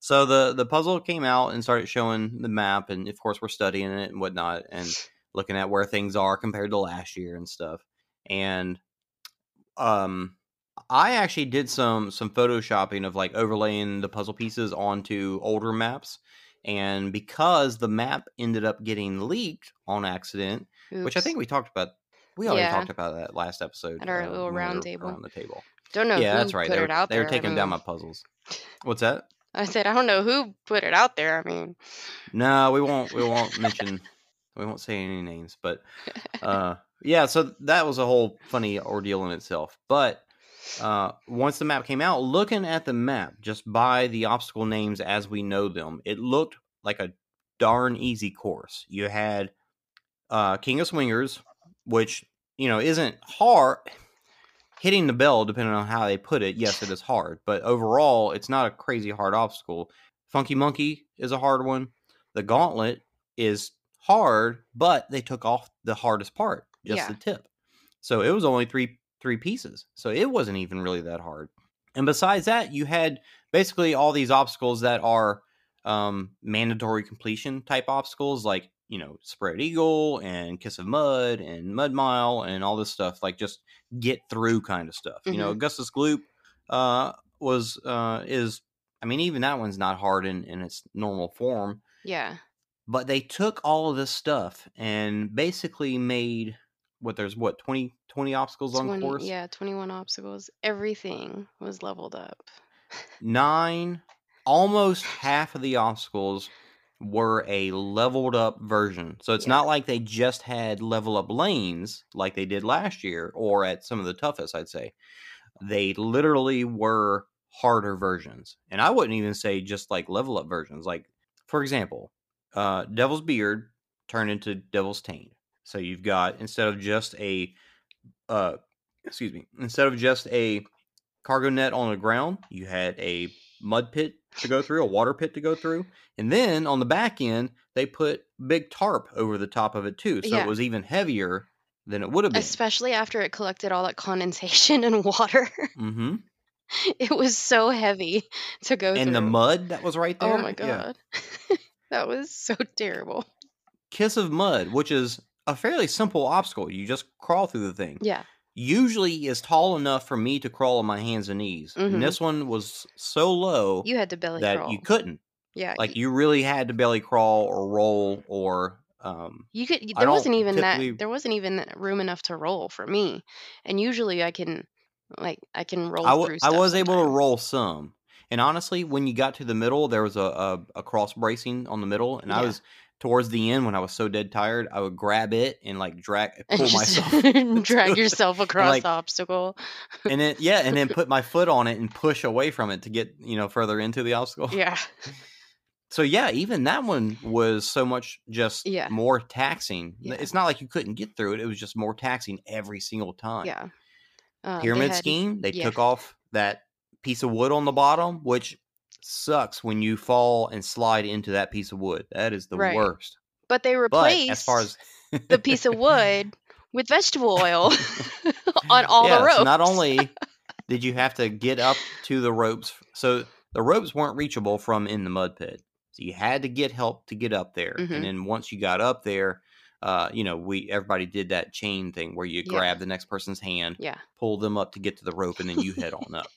[SPEAKER 2] so the the puzzle came out and started showing the map, and of course we're studying it and whatnot, and looking at where things are compared to last year and stuff. And um, I actually did some some photoshopping of like overlaying the puzzle pieces onto older maps. And because the map ended up getting leaked on accident, which I think we talked about, we already
[SPEAKER 3] Yeah.
[SPEAKER 2] talked about that last episode
[SPEAKER 3] At our
[SPEAKER 2] uh,
[SPEAKER 3] little round table.
[SPEAKER 2] around the table.
[SPEAKER 3] don't know.
[SPEAKER 2] yeah,
[SPEAKER 3] who
[SPEAKER 2] that's right.
[SPEAKER 3] Put
[SPEAKER 2] They were,
[SPEAKER 3] it out
[SPEAKER 2] they were
[SPEAKER 3] I
[SPEAKER 2] taking down my puzzles. What's that?
[SPEAKER 3] I said I don't know who put it out there. I mean,
[SPEAKER 2] No, we won't. We won't mention. We won't say any names, but uh, yeah. So that was a whole funny ordeal in itself. But uh, once the map came out, looking at the map just by the obstacle names as we know them, it looked like a darn easy course. You had uh, King of Swingers, which you know isn't hard. Hitting the bell, depending on how they put it, yes, it is hard. But overall, it's not a crazy hard obstacle. Funky Monkey is a hard one. The Gauntlet is hard, but they took off the hardest part, just
[SPEAKER 3] Yeah.
[SPEAKER 2] the tip. So it was only three three pieces. So it wasn't even really that hard. And besides that, you had basically all these obstacles that are um, mandatory completion type obstacles, like you know, Spread Eagle and Kiss of Mud and Mud Mile and all this stuff, like just get through kind of stuff. You know, Augustus Gloop uh, was uh, is I mean, even that one's not hard in, in its normal form,
[SPEAKER 3] yeah,
[SPEAKER 2] but they took all of this stuff and basically made what there's what 20, 20 obstacles on
[SPEAKER 3] 20,
[SPEAKER 2] course,
[SPEAKER 3] yeah, twenty-one obstacles. Everything was leveled up.
[SPEAKER 2] nine, almost half of the obstacles were a leveled up version. So it's
[SPEAKER 3] Yeah.
[SPEAKER 2] not like they just had level up lanes like they did last year or at some of the toughest, I'd say. They literally were harder versions. And I wouldn't even say just like level up versions. Like, for example, uh, Devil's Beard turned into Devil's Taint. So you've got instead of just a uh excuse me, instead of just a cargo net on the ground, you had a mud pit to go through, a water pit to go through, and then on the back end they put big tarp over the top of it too, so
[SPEAKER 3] Yeah.
[SPEAKER 2] it was even heavier than it would have been.
[SPEAKER 3] Especially after it collected all that condensation and water.
[SPEAKER 2] hmm
[SPEAKER 3] it was so heavy to go through.
[SPEAKER 2] And the mud that was right there.
[SPEAKER 3] Oh my
[SPEAKER 2] yeah.
[SPEAKER 3] that was so terrible.
[SPEAKER 2] Kiss of Mud, which is a fairly simple obstacle. You just crawl through the thing.
[SPEAKER 3] Yeah.
[SPEAKER 2] Usually is tall enough for me to crawl on my hands and knees.
[SPEAKER 3] Mhm.
[SPEAKER 2] And this one was so low
[SPEAKER 3] You had to belly
[SPEAKER 2] that
[SPEAKER 3] crawl.
[SPEAKER 2] you couldn't.
[SPEAKER 3] yeah.
[SPEAKER 2] Like you really had to belly crawl or roll or um
[SPEAKER 3] you could there wasn't even
[SPEAKER 2] typically-
[SPEAKER 3] that there wasn't even room enough to roll for me. And usually I can like I can roll
[SPEAKER 2] I, w-
[SPEAKER 3] through
[SPEAKER 2] I
[SPEAKER 3] stuff
[SPEAKER 2] was able to roll some. And honestly, when you got to the middle, there was a, a, a cross bracing on the middle, and I was towards the end when I was so dead tired, I would grab it and like drag pull myself
[SPEAKER 3] drag yourself across
[SPEAKER 2] like-
[SPEAKER 3] the obstacle.
[SPEAKER 2] and then yeah, and then put my foot on it and push away from it to get you know further into the obstacle.
[SPEAKER 3] Yeah.
[SPEAKER 2] So yeah, even that one was so much just
[SPEAKER 3] Yeah.
[SPEAKER 2] more taxing.
[SPEAKER 3] Yeah.
[SPEAKER 2] It's not like you couldn't get through it; it was just more taxing every single time.
[SPEAKER 3] Yeah. Uh, they
[SPEAKER 2] Pyramid
[SPEAKER 3] had-
[SPEAKER 2] scheme, they
[SPEAKER 3] yeah.
[SPEAKER 2] took off that piece of wood on the bottom, which sucks when you fall and slide into that piece of wood. That is the
[SPEAKER 3] Right.
[SPEAKER 2] worst.
[SPEAKER 3] But they
[SPEAKER 2] But
[SPEAKER 3] replaced
[SPEAKER 2] as far as
[SPEAKER 3] the piece of wood with vegetable oil on all
[SPEAKER 2] yeah,
[SPEAKER 3] the ropes.
[SPEAKER 2] so not only did you have to get up to the ropes, so the ropes weren't reachable from in the mud pit. So you had to get help to get up there,
[SPEAKER 3] Mhm.
[SPEAKER 2] and then once you got up there, uh, you know, we everybody did that chain thing where you
[SPEAKER 3] Yeah.
[SPEAKER 2] grab the next person's hand,
[SPEAKER 3] Yeah.
[SPEAKER 2] pull them up to get to the rope, and then you head on up.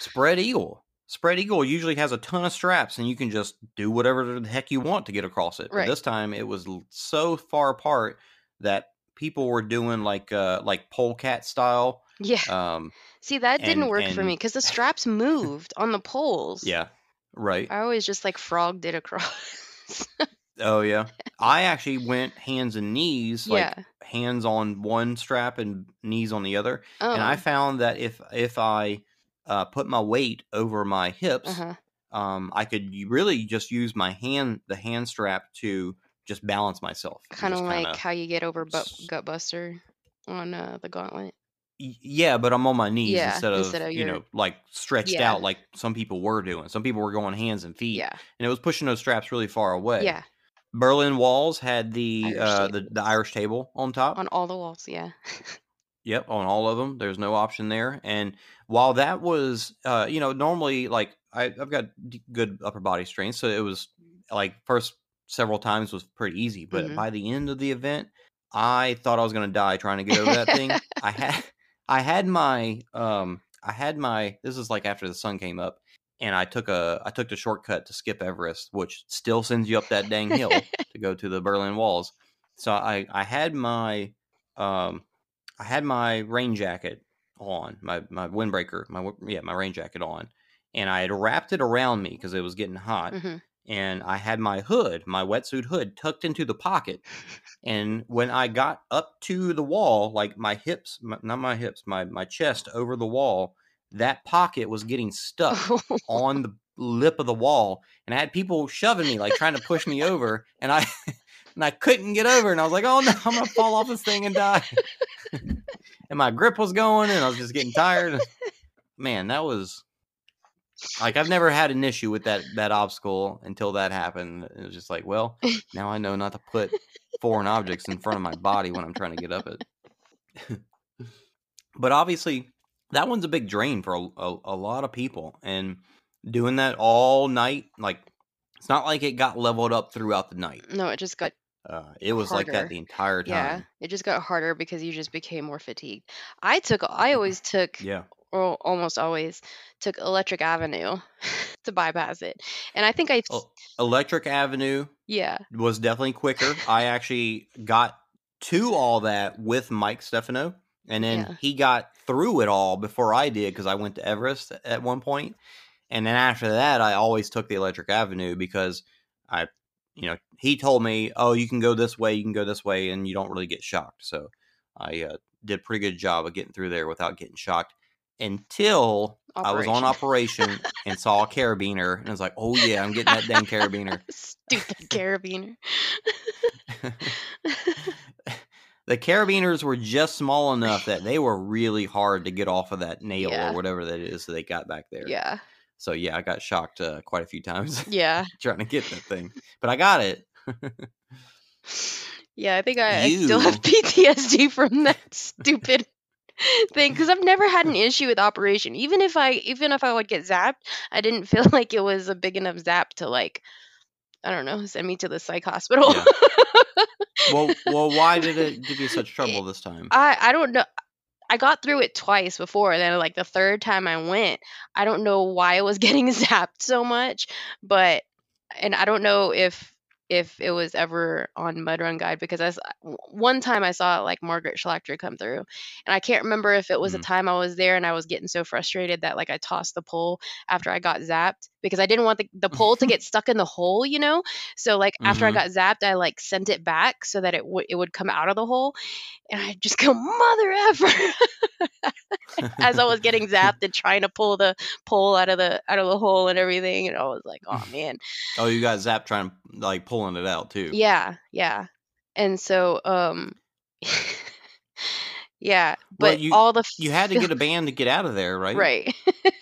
[SPEAKER 2] Spread eagle. Spread eagle usually has a ton of straps, and you can just do whatever the heck you want to get across it. But this time, it was so far apart that people were doing like uh like polecat style.
[SPEAKER 3] Yeah.
[SPEAKER 2] Um,
[SPEAKER 3] See, that didn't
[SPEAKER 2] and-
[SPEAKER 3] work for me because the straps moved on the poles.
[SPEAKER 2] yeah, right.
[SPEAKER 3] I always just like frogged it across.
[SPEAKER 2] Oh yeah. I actually went hands and knees, like
[SPEAKER 3] yeah.
[SPEAKER 2] hands on one strap and knees on the other.
[SPEAKER 3] Oh.
[SPEAKER 2] And I found that if if I uh, put my weight over my hips,
[SPEAKER 3] uh-huh.
[SPEAKER 2] um, I could really just use my hand, the hand strap, to just balance myself.
[SPEAKER 3] Kind of like how you get over butt,
[SPEAKER 2] s-
[SPEAKER 3] Gutbuster on uh, the gauntlet.
[SPEAKER 2] Yeah, but I'm on my knees
[SPEAKER 3] Yeah,
[SPEAKER 2] instead of,
[SPEAKER 3] instead of
[SPEAKER 2] you
[SPEAKER 3] your-
[SPEAKER 2] know like stretched
[SPEAKER 3] Yeah.
[SPEAKER 2] out like some people were doing. Some people were going hands and feet,
[SPEAKER 3] Yeah.
[SPEAKER 2] and it was pushing those straps really far away.
[SPEAKER 3] Yeah.
[SPEAKER 2] Berlin Walls had the
[SPEAKER 3] Irish
[SPEAKER 2] uh, the, the Irish table on top.
[SPEAKER 3] On all the walls. Yeah.
[SPEAKER 2] Yep, on all of them. There's no option there. And while that was, uh, you know, normally like I, I've got d- good upper body strength, so it was like first several times was pretty easy. But
[SPEAKER 3] Mhm.
[SPEAKER 2] by the end of the event, I thought I was going to die trying to get over that thing. I had, I had my, um, I had my. This is like after the sun came up, and I took a, I took the shortcut to skip Everest, which still sends you up that dang hill to go to the Berlin Walls. So I, I had my, um, I had my rain jacket on, my my windbreaker, my yeah, my rain jacket on, and I had wrapped it around me because it was getting hot,
[SPEAKER 3] hmm
[SPEAKER 2] and I had my hood, my wetsuit hood, tucked into the pocket. And when I got up to the wall, like my hips, my, not my hips, my my chest over the wall, that pocket was getting stuck on the lip of the wall, and I had people shoving me, like trying to push me over, and I and I couldn't get over, and I was like, "Oh no, I'm gonna fall off this thing and die." and my grip was going, and I was just getting tired. Man, that was like I've never had an issue with that that obstacle until that happened. It was just like, well, now I know not to put foreign objects in front of my body when I'm trying to get up it. but obviously, that one's a big drain for a, a, a lot of people, and doing that all night, like it's not like it got leveled up throughout the night.
[SPEAKER 3] no, it just got
[SPEAKER 2] Uh, it was like that
[SPEAKER 3] Harder.
[SPEAKER 2] the entire time.
[SPEAKER 3] yeah. It just got harder because you just became more fatigued. I took. I always took.
[SPEAKER 2] Yeah.
[SPEAKER 3] Or almost always took Electric Avenue to bypass it, and I think I.
[SPEAKER 2] Oh. Electric Avenue
[SPEAKER 3] Yeah.
[SPEAKER 2] was definitely quicker. I actually got to all that with Mike Stefano, and then
[SPEAKER 3] Yeah.
[SPEAKER 2] he got through it all before I did because I went to Everest at one point, and then after that, I always took the Electric Avenue because I, you know, he told me, "Oh, you can go this way, you can go this way, and you don't really get shocked." So I uh, did a pretty good job of getting through there without getting shocked until I was on operation and saw a carabiner, and I was like, "Oh yeah, I'm getting that dang carabiner."
[SPEAKER 3] Stupid carabiner.
[SPEAKER 2] the carabiners were just small enough that they were really hard to get off of that nail
[SPEAKER 3] Yeah.
[SPEAKER 2] or whatever that is that they got back there.
[SPEAKER 3] yeah.
[SPEAKER 2] So yeah, I got shocked uh, quite a few times
[SPEAKER 3] Yeah.
[SPEAKER 2] trying to get that thing, but I got it.
[SPEAKER 3] Yeah, I think I, I still have PTSD from that stupid thing because I've never had an issue with operation. Even if I even if I would get zapped, I didn't feel like it was a big enough zap to like I don't know, send me to the psych hospital.
[SPEAKER 2] Yeah. well, well, why did it give you such trouble this time?
[SPEAKER 3] I I don't know. I got through it twice before. Then like the third time I went, I don't know why I was getting zapped so much, but and I don't know if if it was ever on Mud Run Guide because I one time I saw like Margaret Schlachter come through, and I can't remember if it was
[SPEAKER 2] Mhm.
[SPEAKER 3] a time I was there and I was getting so frustrated that like I tossed the pole after I got zapped because I didn't want the, the pole to get stuck in the hole, you know. So like after I
[SPEAKER 2] Mhm.
[SPEAKER 3] got zapped, I like sent it back so that it would it would come out of the hole, and I just go mother ever as I was getting zapped and trying to pull the pole out of the out of the hole and everything, and I was like, oh man,
[SPEAKER 2] Oh, you got zapped trying to like pulling it out too.
[SPEAKER 3] yeah, yeah, and so um, yeah,
[SPEAKER 2] Well,
[SPEAKER 3] but
[SPEAKER 2] you-
[SPEAKER 3] all the
[SPEAKER 2] You had to get a band to get out of there, right?
[SPEAKER 3] right,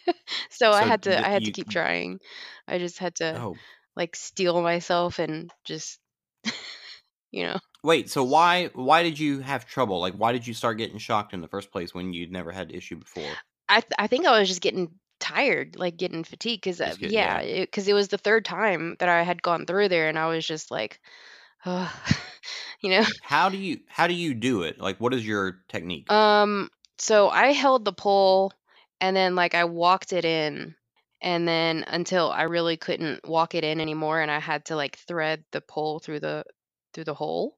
[SPEAKER 3] so I had to
[SPEAKER 2] th-
[SPEAKER 3] I had
[SPEAKER 2] you-
[SPEAKER 3] to keep trying. I just had to
[SPEAKER 2] Oh,
[SPEAKER 3] like steel myself and just you know
[SPEAKER 2] wait. So why why did you have trouble? Like, why did you start getting shocked in the first place when you'd never had issue before?
[SPEAKER 3] I th- I think I was just getting tired, like getting fatigued, because
[SPEAKER 2] Just get-
[SPEAKER 3] yeah, because it, was the third time that I had gone through there, and I was just like, oh, you know.
[SPEAKER 2] How do you how do you do it? Like, what is your technique?
[SPEAKER 3] Um, so I held the pole, and then like I walked it in, and then until I really couldn't walk it in anymore, and I had to like thread the pole through the through the hole,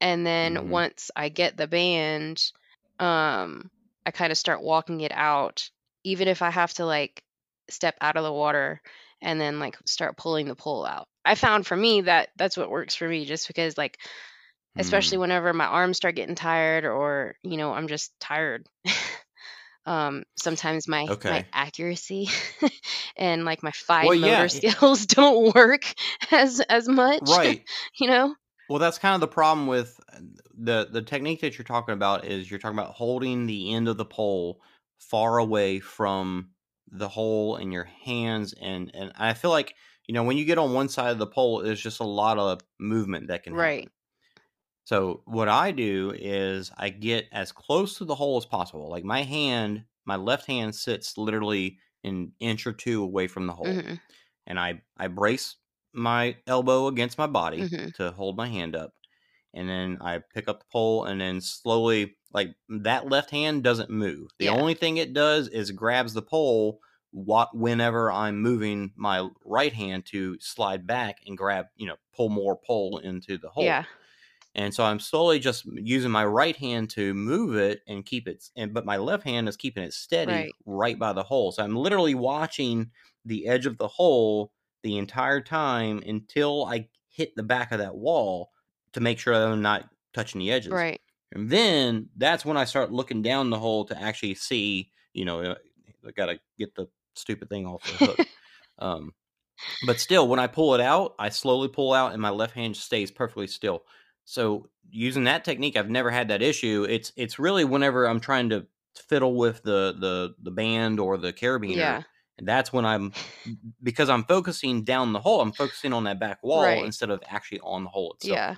[SPEAKER 3] and then
[SPEAKER 2] Mhm.
[SPEAKER 3] once I get the band, um, I kind of start walking it out, even if I have to like step out of the water and then like start pulling the pole out. I found for me that that's what works for me, just because like especially
[SPEAKER 2] Hmm.
[SPEAKER 3] whenever my arms start getting tired or you know i'm just tired um sometimes my my accuracy and like my fine
[SPEAKER 2] Well,
[SPEAKER 3] motor
[SPEAKER 2] yeah,
[SPEAKER 3] skills don't work as as much
[SPEAKER 2] Right.
[SPEAKER 3] you know
[SPEAKER 2] Well, that's kind of the problem with uh, the the technique that you're talking about is you're talking about holding the end of the pole far away from the hole in your hands and and I feel like you know when you get on one side of the pole there's just a lot of movement that can happen.
[SPEAKER 3] right
[SPEAKER 2] So what I do is I get as close to the hole as possible. Like my hand, my left hand sits literally an inch or two away from the hole
[SPEAKER 3] hmm
[SPEAKER 2] and I I brace my elbow against my body
[SPEAKER 3] Mhm.
[SPEAKER 2] to hold my hand up, and then I pick up the pole and then slowly like that left hand doesn't move. The
[SPEAKER 3] Yeah.
[SPEAKER 2] only thing it does is grabs the pole what whenever I'm moving my right hand to slide back and grab you know pull more pole into the hole.
[SPEAKER 3] yeah
[SPEAKER 2] And so I'm slowly just using my right hand to move it and keep it, and but my left hand is keeping it steady
[SPEAKER 3] Right.
[SPEAKER 2] right, by the hole. So I'm literally watching the edge of the hole the entire time until I hit the back of that wall to make sure that I'm not touching the edges.
[SPEAKER 3] right
[SPEAKER 2] And then that's when I start looking down the hole to actually see, you know, uh, I got to get the stupid thing off the hook. um, but still, when I pull it out, I slowly pull out and my left hand stays perfectly still. So using that technique, I've never had that issue. It's it's really whenever I'm trying to fiddle with the the the band or the carabiner,
[SPEAKER 3] yeah
[SPEAKER 2] and that's when I'm because I'm focusing down the hole. I'm focusing on that back wall
[SPEAKER 3] Right.
[SPEAKER 2] instead of actually on the hole itself.
[SPEAKER 3] yeah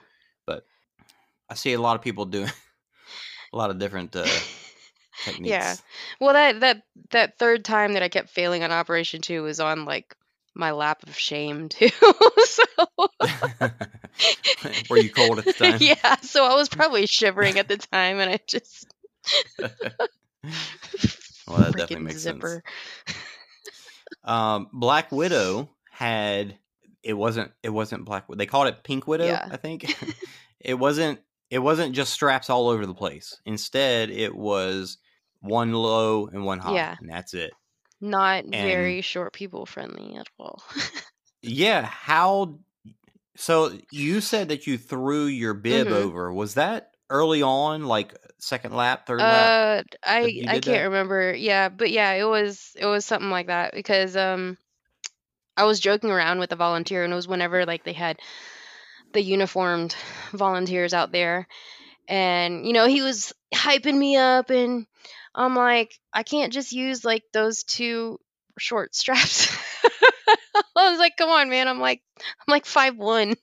[SPEAKER 2] I see a lot of people doing a lot of different uh, techniques.
[SPEAKER 3] yeah well that that that third time that i kept failing on operation 2 was on like my lap of shame too so
[SPEAKER 2] Were you cold at the time?
[SPEAKER 3] yeah so i was probably shivering at the time and i just
[SPEAKER 2] Well, that definitely makes
[SPEAKER 3] zipper.
[SPEAKER 2] sense. Um, Black Widow had it wasn't it wasn't Black They called it Pink Widow,
[SPEAKER 3] Yeah.
[SPEAKER 2] I think. it wasn't it wasn't just straps all over the place. Instead, it was one low and one high,
[SPEAKER 3] Yeah.
[SPEAKER 2] and that's it.
[SPEAKER 3] Not
[SPEAKER 2] And-
[SPEAKER 3] very short people friendly at all.
[SPEAKER 2] Yeah, how so you said that you threw your bib
[SPEAKER 3] Mhm.
[SPEAKER 2] over. Was that early on, like second lap, third lap?
[SPEAKER 3] uh, I I can't
[SPEAKER 2] that?
[SPEAKER 3] remember. Yeah, but yeah, it was it was something like that because um, I was joking around with a volunteer, and it was whenever like they had the uniformed volunteers out there, and you know he was hyping me up, and I'm like, I can't just use like those two short straps. I was like, come on, man. I'm like, I'm like five one.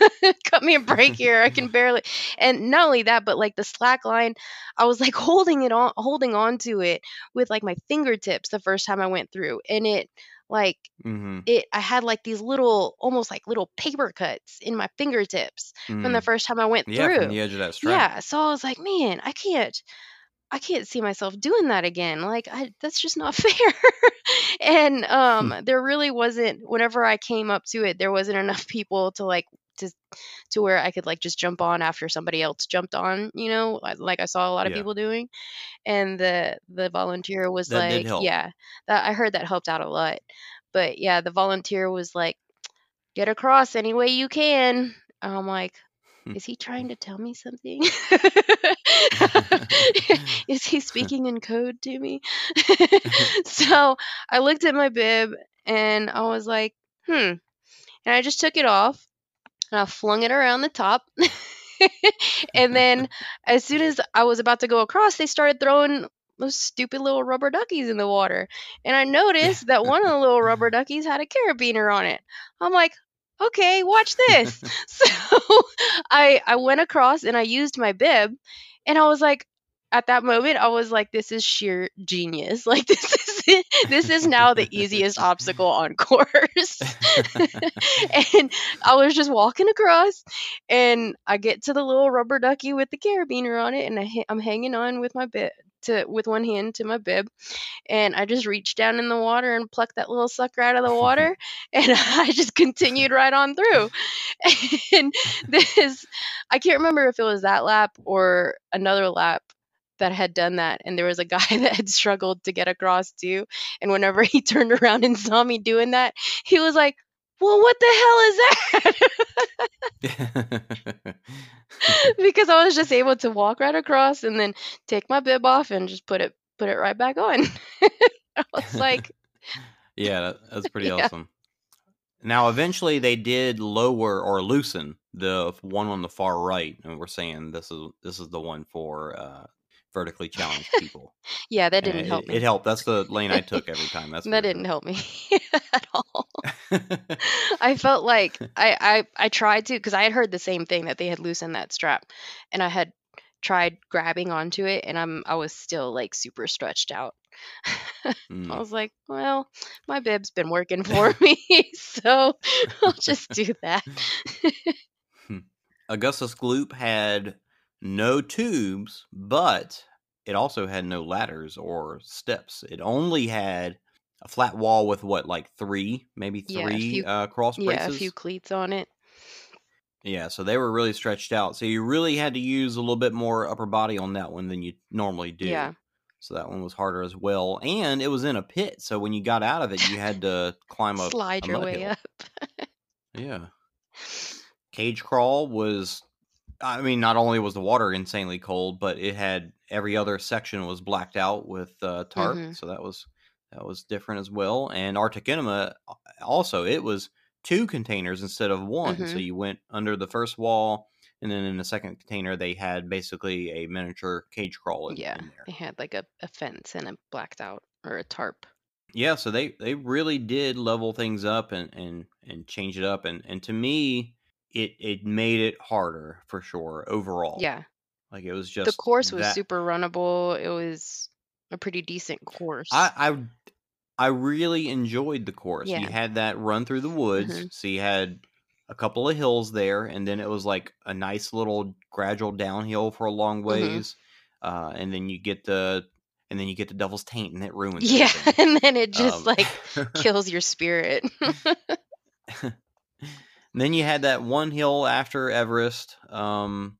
[SPEAKER 3] Cut me a break here. I can barely. And not only that, but like the slack line, I was like holding it on, holding on to it with like my fingertips the first time I went through, and it like
[SPEAKER 2] Mm-hmm.
[SPEAKER 3] it. I had like these little, almost like little paper cuts in my fingertips from the first time I went
[SPEAKER 2] Mm. Yeah,
[SPEAKER 3] through.
[SPEAKER 2] from the edge of that strap.
[SPEAKER 3] Yeah, so I was like, man, I can't I can't see myself doing that again. Like I that's just not fair. and um there really wasn't whenever I came up to it, there wasn't enough people to like to to where I could like just jump on after somebody else jumped on, you know, like I saw a lot of
[SPEAKER 2] Yeah.
[SPEAKER 3] people doing. And the the volunteer was
[SPEAKER 2] That
[SPEAKER 3] like, yeah, that I heard that helped out a lot. But yeah, the volunteer was like, get across any way you can. I'm like,
[SPEAKER 2] Hmm.
[SPEAKER 3] is he trying to tell me something? is he speaking in code to me? so I looked at my bib and I was like, hmm. And I just took it off and I flung it around the top. and then as soon as I was about to go across, they started throwing those stupid little rubber duckies in the water. And I noticed that one of the little rubber duckies had a carabiner on it. I'm like, okay, watch this. so I I went across and I used my bib and I was like at that moment I was like this is sheer genius. Like this is this is now the easiest obstacle on course. and I was just walking across and I get to the little rubber ducky with the carabiner on it and I, I'm hanging on with my bib to with one hand to my bib and I just reached down in the water and plucked that little sucker out of the water and I just continued right on through. And this I can't remember if it was that lap or another lap that had done that and there was a guy that had struggled to get across too and whenever he turned around and saw me doing that he was like well what the hell is that because i was just able to walk right across and then take my bib off and just put it put it right back on i was like
[SPEAKER 2] yeah, that, that's pretty
[SPEAKER 3] Yeah.
[SPEAKER 2] awesome. Now, eventually, they did lower or loosen the one on the far right, and we're saying this is this is the one for uh, vertically challenged people.
[SPEAKER 3] yeah that didn't
[SPEAKER 2] it,
[SPEAKER 3] help
[SPEAKER 2] it,
[SPEAKER 3] me
[SPEAKER 2] It helped. That's the lane I took every time. That's
[SPEAKER 3] that didn't help me at all I felt like I I, I tried to because I had heard the same thing that they had loosened that strap, and I had tried grabbing onto it, and I'm I was still like super stretched out. I
[SPEAKER 2] Mm.
[SPEAKER 3] was like, well, my bib's been working for me, so I'll just do that.
[SPEAKER 2] Augustus Gloop had no tubes, but it also had no ladders or steps. It only had a flat wall with what, like three, maybe
[SPEAKER 3] Yeah,
[SPEAKER 2] three
[SPEAKER 3] few-
[SPEAKER 2] uh, cross braces.
[SPEAKER 3] yeah, a few cleats on it.
[SPEAKER 2] Yeah, so they were really stretched out. So you really had to use a little bit more upper body on that one than you normally do.
[SPEAKER 3] Yeah.
[SPEAKER 2] So that one was harder as well. And it was in a pit. So when you got out of it, you had to climb up.
[SPEAKER 3] Slide
[SPEAKER 2] a
[SPEAKER 3] your way
[SPEAKER 2] hill.
[SPEAKER 3] up.
[SPEAKER 2] Yeah. Cage crawl was I mean, not only was the water insanely cold, but it had every other section was blacked out with uh, tarp,
[SPEAKER 3] Mhm.
[SPEAKER 2] so that was that was different as well. And Arctic Enema uh, also it was two containers instead of one, so
[SPEAKER 3] Mhm.
[SPEAKER 2] you went under the first wall, and then in the second container they had basically a miniature cage crawl in,
[SPEAKER 3] Yeah,
[SPEAKER 2] in there.
[SPEAKER 3] they had like a, a fence and a blacked out or a tarp.
[SPEAKER 2] Yeah, so they they really did level things up and and and change it up, and and to me, it it made it harder for sure overall.
[SPEAKER 3] Yeah,
[SPEAKER 2] like it was just
[SPEAKER 3] the course was
[SPEAKER 2] that-
[SPEAKER 3] super runnable. It was a pretty decent course.
[SPEAKER 2] I I I really enjoyed the course. You had that run through the woods,
[SPEAKER 3] Mhm.
[SPEAKER 2] so you had a couple of hills there, and then it was like a nice little gradual downhill for a long
[SPEAKER 3] Mhm.
[SPEAKER 2] ways, uh, and then you get the and then you get the Devil's Taint, and it ruins
[SPEAKER 3] yeah,
[SPEAKER 2] everything.
[SPEAKER 3] and then it just
[SPEAKER 2] Um,
[SPEAKER 3] like kills your spirit.
[SPEAKER 2] then you had that one hill after Everest, um,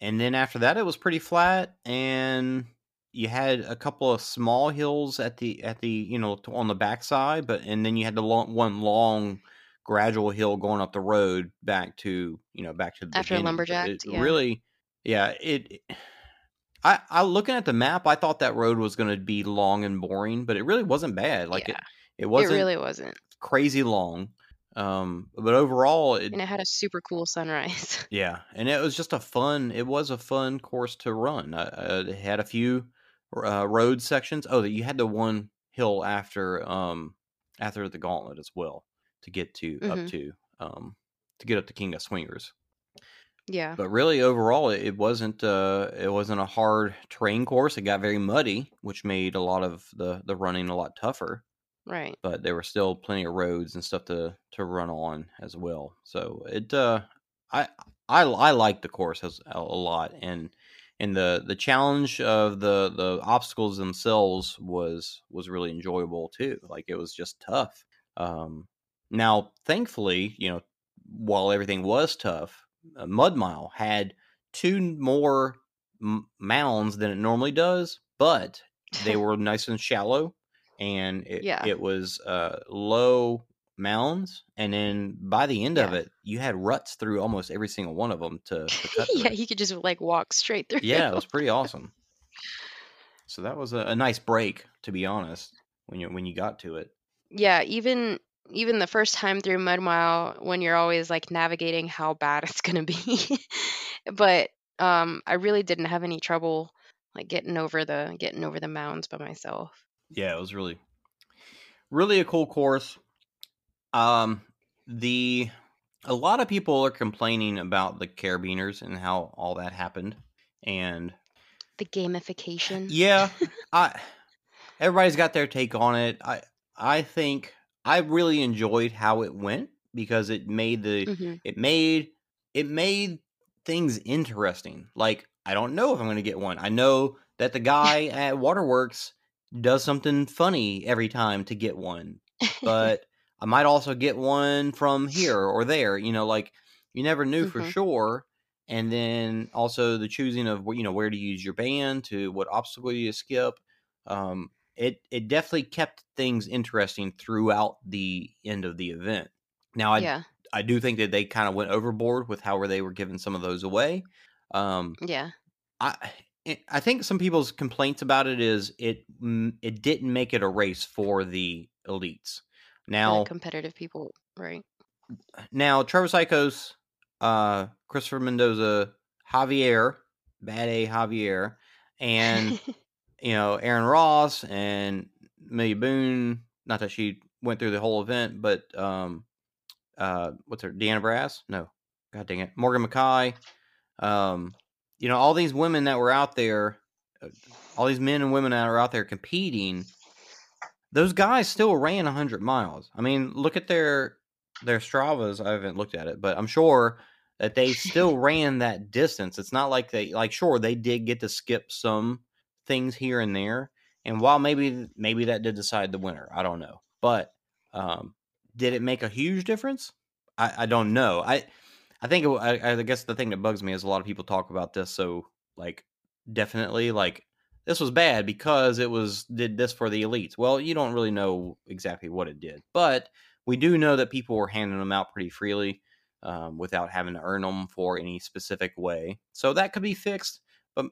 [SPEAKER 2] and then after that it was pretty flat, and you had a couple of small hills at the at the you know on the backside, but and then you had the long, one long gradual hill going up the road back to you know back to the
[SPEAKER 3] After
[SPEAKER 2] beginning.
[SPEAKER 3] Lumberjack,
[SPEAKER 2] it
[SPEAKER 3] yeah.
[SPEAKER 2] really, yeah, it. I, I looking at the map, I thought that road was going to be long and boring, but it really wasn't bad. Like
[SPEAKER 3] yeah,
[SPEAKER 2] it, it
[SPEAKER 3] it
[SPEAKER 2] wasn't
[SPEAKER 3] really wasn't,
[SPEAKER 2] crazy long. Um, but overall, it,
[SPEAKER 3] and it had a super cool sunrise.
[SPEAKER 2] yeah, and it was just a fun. It was a fun course to run. Uh, it had a few uh, road sections. Oh, that you had the one hill after um after the gauntlet as well to get to up
[SPEAKER 3] Mhm.
[SPEAKER 2] to um to get up to King of Swingers.
[SPEAKER 3] Yeah.
[SPEAKER 2] But really, overall, it, it wasn't uh, it wasn't a hard terrain course. It got very muddy, which made a lot of the the running a lot tougher.
[SPEAKER 3] Right.
[SPEAKER 2] But there were still plenty of roads and stuff to to run on as well. So it uh, I I I liked the course as a, a lot, and and the the challenge of the the obstacles themselves was was really enjoyable too. Like it was just tough. Um, now, thankfully, you know, while everything was tough, uh, Mud Mile had two more m- mounds than it normally does, but they were nice and shallow, and it,
[SPEAKER 3] Yeah.
[SPEAKER 2] it was uh, low mounds. And then by the end of it, you had ruts through almost every single one of them to, to
[SPEAKER 3] yeah, you could just like walk straight through.
[SPEAKER 2] yeah, it was pretty awesome. So that was a, a nice break, to be honest, when you when you got to it.
[SPEAKER 3] yeah, even even the first time through Mud Mile when you're always like navigating how bad it's gonna be. but um I really didn't have any trouble like getting over the getting over the mounds by myself.
[SPEAKER 2] Yeah, it was really, really a cool course. Um, the a lot of people are complaining about the carabiners and how all that happened, and
[SPEAKER 3] The gamification.
[SPEAKER 2] yeah, I everybody's got their take on it. I I think I really enjoyed how it went because it made the
[SPEAKER 3] hmm
[SPEAKER 2] it made it made things interesting. Like I don't know if I'm going to get one. I know that the guy at Waterworks does something funny every time to get one, but I might also get one from here or there. You know, like you never knew for
[SPEAKER 3] Mhm.
[SPEAKER 2] sure. And then also the choosing of you know where to use your band to what obstacle you skip. Um, it it definitely kept things interesting throughout the end of the event. Now I
[SPEAKER 3] yeah.
[SPEAKER 2] I do think that they kind of went overboard with how they were giving some of those away. Um,
[SPEAKER 3] Yeah.
[SPEAKER 2] I I think some people's complaints about it is it it didn't make it a race for the elites. Now
[SPEAKER 3] the competitive people, right?
[SPEAKER 2] now Trevor Cichosz, uh, Christopher Mendoza, Javier, Bad A Javier, and you know Aaron Ross and Amelia Boone. Not that she went through the whole event, but um, uh, what's her Deanna Brass? No, God dang it, Morgan McKay. Um, you know all these women that were out there, uh, all these men and women that are out there competing. Those guys still ran hundred miles. I mean, look at their their Stravas. I haven't looked at it, but I'm sure that they still ran that distance. It's not like they like sure they did get to skip some things here and there. And while maybe maybe that did decide the winner, I don't know. But um, did it make a huge difference? I, I don't know. I I think it, I, I guess the thing that bugs me is a lot of people talk about this so like definitely like this was bad because it was did this for the elites. Well, you don't really know exactly what it did, but we do know that people were handing them out pretty freely um, without having to earn them for any specific way. So that could be fixed. But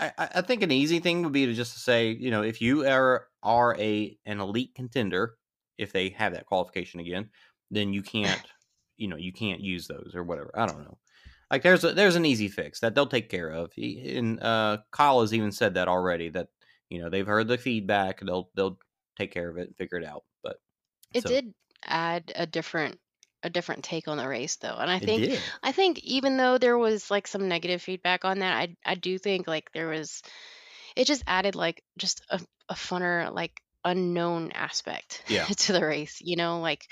[SPEAKER 2] I, I I think an easy thing would be to just say, you know, if you are are a an elite contender, if they have that qualification again, then you can't, you know, you can't use those or whatever. I don't know. Like there's a, there's an easy fix that they'll take care of. He- And uh, Kyle has even said that already. That you know they've heard the feedback. They'll they'll take care of it and figure it out. But
[SPEAKER 3] It
[SPEAKER 2] so,
[SPEAKER 3] did add a different a different take on the race though. And I think. I think even though there was like some negative feedback on that, I I do think like there was it just added like just a, a funner like unknown aspect
[SPEAKER 2] Yeah.
[SPEAKER 3] to the race, you know, like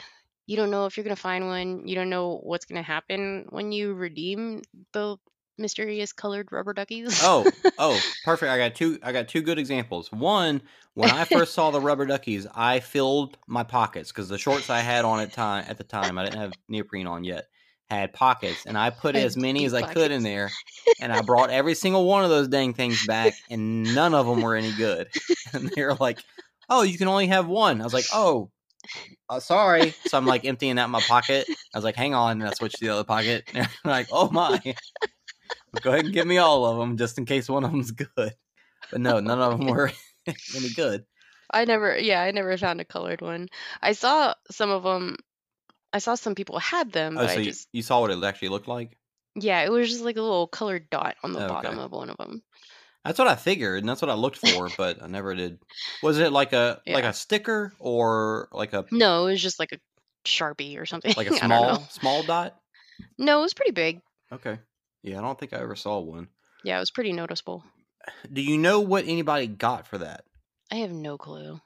[SPEAKER 3] you don't know if you're going to find one, you don't know what's going to happen when you redeem the mysterious colored rubber duckies.
[SPEAKER 2] Oh, oh, perfect. I got two. I got two good examples. One, when I first saw the rubber duckies, I filled my pockets because the shorts I had on at time at the time I didn't have neoprene on yet had pockets, and I put
[SPEAKER 3] Had
[SPEAKER 2] as many as I could in there, and I brought every single one of those dang things back, and none of them were any good. And they were like, "Oh, you can only have one." I was like, "Oh." Uh, sorry. So I'm like emptying out my pocket. I was like, hang on. And I switched to the other pocket. And they're like, oh my. Go ahead and give me all of them just in case one of them's good. But no, none of them were any good.
[SPEAKER 3] I never, yeah, I never found a colored one. I saw some of them. I saw some people had them,
[SPEAKER 2] Oh,
[SPEAKER 3] but
[SPEAKER 2] so
[SPEAKER 3] I
[SPEAKER 2] you,
[SPEAKER 3] just,
[SPEAKER 2] you saw what it actually looked like?
[SPEAKER 3] yeah, it was just like a little colored dot on the
[SPEAKER 2] Okay.
[SPEAKER 3] bottom of one of them.
[SPEAKER 2] That's what I figured, and that's what I looked for, but I never did. Was it like a like a sticker or like a
[SPEAKER 3] No, it was just like a sharpie or something.
[SPEAKER 2] like a small small dot?
[SPEAKER 3] No, it was pretty big.
[SPEAKER 2] Okay. Yeah, I don't think I ever saw one.
[SPEAKER 3] Yeah, it was pretty noticeable.
[SPEAKER 2] Do you know what anybody got for that?
[SPEAKER 3] I have no clue.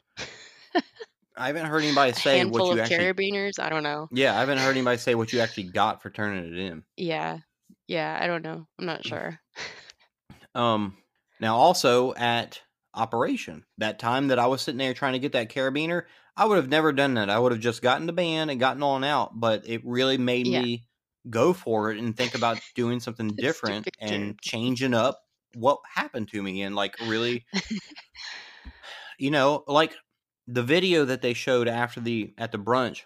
[SPEAKER 2] I haven't heard anybody
[SPEAKER 3] A
[SPEAKER 2] say
[SPEAKER 3] handful
[SPEAKER 2] what you
[SPEAKER 3] of
[SPEAKER 2] actually.
[SPEAKER 3] carabiners. I don't know.
[SPEAKER 2] Yeah, I haven't heard anybody say what you actually got for turning it in.
[SPEAKER 3] Yeah, yeah, I don't know. I'm
[SPEAKER 2] Mm.
[SPEAKER 3] not sure.
[SPEAKER 2] Um, now also at operation, that time that I was sitting there trying to get that carabiner, I would have never done that. I would have just gotten the band and gotten on out. But it really made
[SPEAKER 3] Yeah.
[SPEAKER 2] me go for it and think about doing something different and changing up what happened to me and like really, you know, like the video that they showed after the at the brunch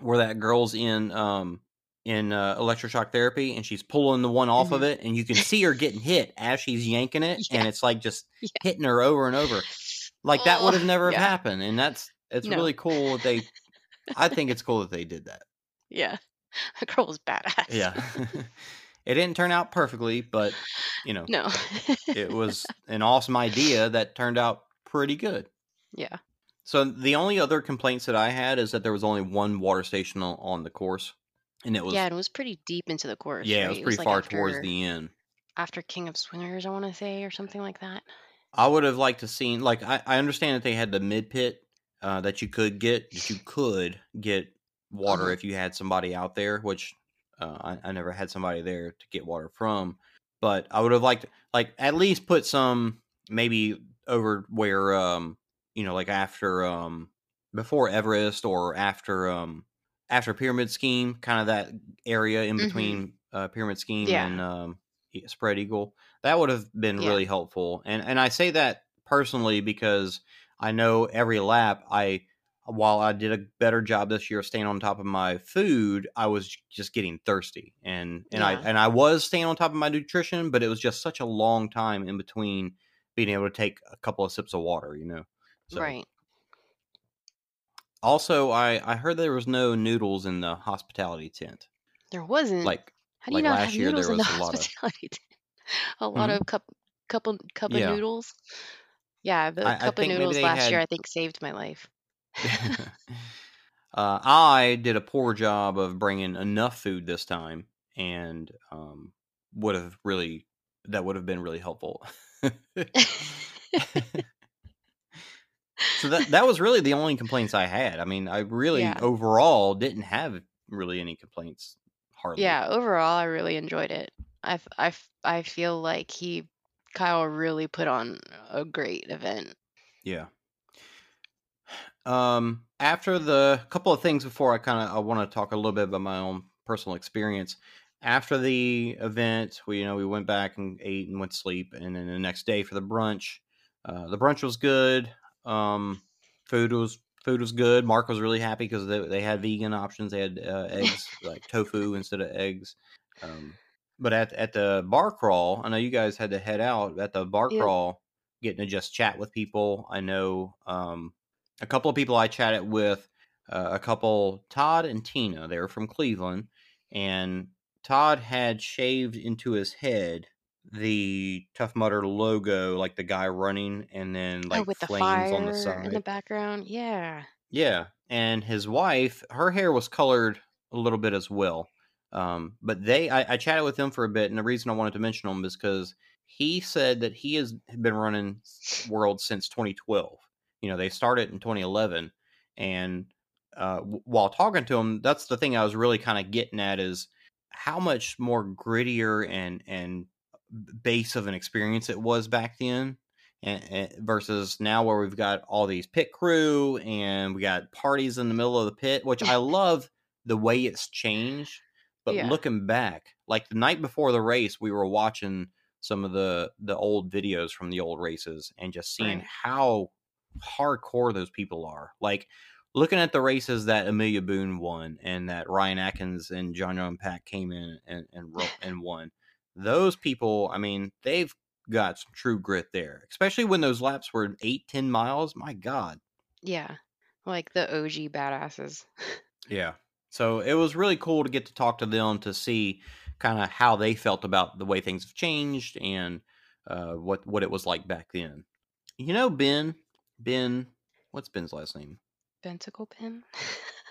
[SPEAKER 2] where that girl's in um in uh, electroshock therapy and she's pulling the one off of it and you can see her getting hit as she's yanking it
[SPEAKER 3] Yeah.
[SPEAKER 2] and it's like just
[SPEAKER 3] Yeah.
[SPEAKER 2] hitting her over and over like that would have
[SPEAKER 3] Oh,
[SPEAKER 2] never have
[SPEAKER 3] yeah.
[SPEAKER 2] happened and that's it's
[SPEAKER 3] No.
[SPEAKER 2] really cool that they i think it's cool that they did that
[SPEAKER 3] Yeah, that girl was badass.
[SPEAKER 2] yeah it didn't turn out perfectly but you know
[SPEAKER 3] no.
[SPEAKER 2] it was an awesome idea that turned out pretty good
[SPEAKER 3] yeah.
[SPEAKER 2] So the only other complaints that I had is that there was only one water station on, on the course, and it was
[SPEAKER 3] yeah, and it was pretty deep into the course.
[SPEAKER 2] yeah, it
[SPEAKER 3] right?
[SPEAKER 2] was pretty
[SPEAKER 3] like,
[SPEAKER 2] far
[SPEAKER 3] after,
[SPEAKER 2] towards the end.
[SPEAKER 3] after King of Swingers, I want to say, or something like that.
[SPEAKER 2] I would have liked to seen like I, I understand that they had the mid pit uh, that you could get that you could get water
[SPEAKER 3] Mhm.
[SPEAKER 2] if you had somebody out there, which uh, I, I never had somebody there to get water from. But I would have liked like at least put some maybe over where um you know like after um before Everest or after um after Pyramid Scheme, kind of that area in
[SPEAKER 3] Mhm.
[SPEAKER 2] between uh, Pyramid Scheme
[SPEAKER 3] Yeah.
[SPEAKER 2] and um, Spread Eagle. That would have been
[SPEAKER 3] Yeah.
[SPEAKER 2] really helpful. And and I say that personally because I know every lap I while I did a better job this year of staying on top of my food, I was just getting thirsty. And and I and I was staying on top of my nutrition, but it was just such a long time in between being able to take a couple of sips of water, you know. So
[SPEAKER 3] Right.
[SPEAKER 2] Also I I heard there was no noodles in the hospitality tent.
[SPEAKER 3] There wasn't.
[SPEAKER 2] Like
[SPEAKER 3] How do you
[SPEAKER 2] like
[SPEAKER 3] not
[SPEAKER 2] last
[SPEAKER 3] have
[SPEAKER 2] year, there
[SPEAKER 3] noodles in the
[SPEAKER 2] a lot of-
[SPEAKER 3] hospitality? tent? a lot
[SPEAKER 2] Mhm.
[SPEAKER 3] of cup, couple, cup
[SPEAKER 2] Yeah.
[SPEAKER 3] of noodles. Yeah, the
[SPEAKER 2] I- I
[SPEAKER 3] cup of noodles last year I think saved my life.
[SPEAKER 2] uh, I did a poor job of bringing enough food this time, and um, would have really that would have been really helpful. So that that was really the only complaints I had. I mean, I really
[SPEAKER 3] Yeah.
[SPEAKER 2] overall didn't have really any complaints. Hardly.
[SPEAKER 3] yeah, overall I really enjoyed it. I, I, I feel like he, Kyle really put on a great event.
[SPEAKER 2] Yeah. Um, after the couple of things before I kind of I want to talk a little bit about my own personal experience. After the event, we you know we went back and ate and went to sleep, and then the next day for the brunch, uh, the brunch was good. Um, food was food was good. Mark was really happy because they they had vegan options. They had uh, eggs like tofu instead of eggs. Um, but at at the bar crawl, I know you guys had to head out at the bar
[SPEAKER 3] Yep.
[SPEAKER 2] crawl, getting to just chat with people. I know um, a couple of people I chatted with, uh, a couple, Todd and Tina. They were from Cleveland, and Todd had shaved into his head the Tough Mudder logo, like the guy running, and then like
[SPEAKER 3] oh, with the
[SPEAKER 2] flames
[SPEAKER 3] fire
[SPEAKER 2] on the side.
[SPEAKER 3] in the background. Yeah.
[SPEAKER 2] Yeah, and his wife, her hair was colored a little bit as well. Um, but they, I, I chatted with him for a bit, and the reason I wanted to mention him is because he said that he has been running World since 2012. You know, they started in 2011, and uh, w- while talking to him, that's the thing I was really kind of getting at is how much more grittier and and base of an experience it was back then and, and versus now where we've got all these pit crew and we got parties in the middle of the pit which i love the way it's changed but
[SPEAKER 3] Yeah.
[SPEAKER 2] looking back like the night before the race we were watching some of the the old videos from the old races and just seeing
[SPEAKER 3] Right.
[SPEAKER 2] how hardcore those people are like looking at the races that amelia boone won and that ryan atkins and Junyong Pak came in and and, and won those people i mean they've got some true grit there especially when those laps were eight ten miles my god
[SPEAKER 3] Yeah. Like the OG badasses.
[SPEAKER 2] yeah so it was really cool to get to talk to them to see kind of how they felt about the way things have changed and uh, what what it was like back then. You know, Ben, Ben, what's Ben's last name?
[SPEAKER 3] Benticle pin.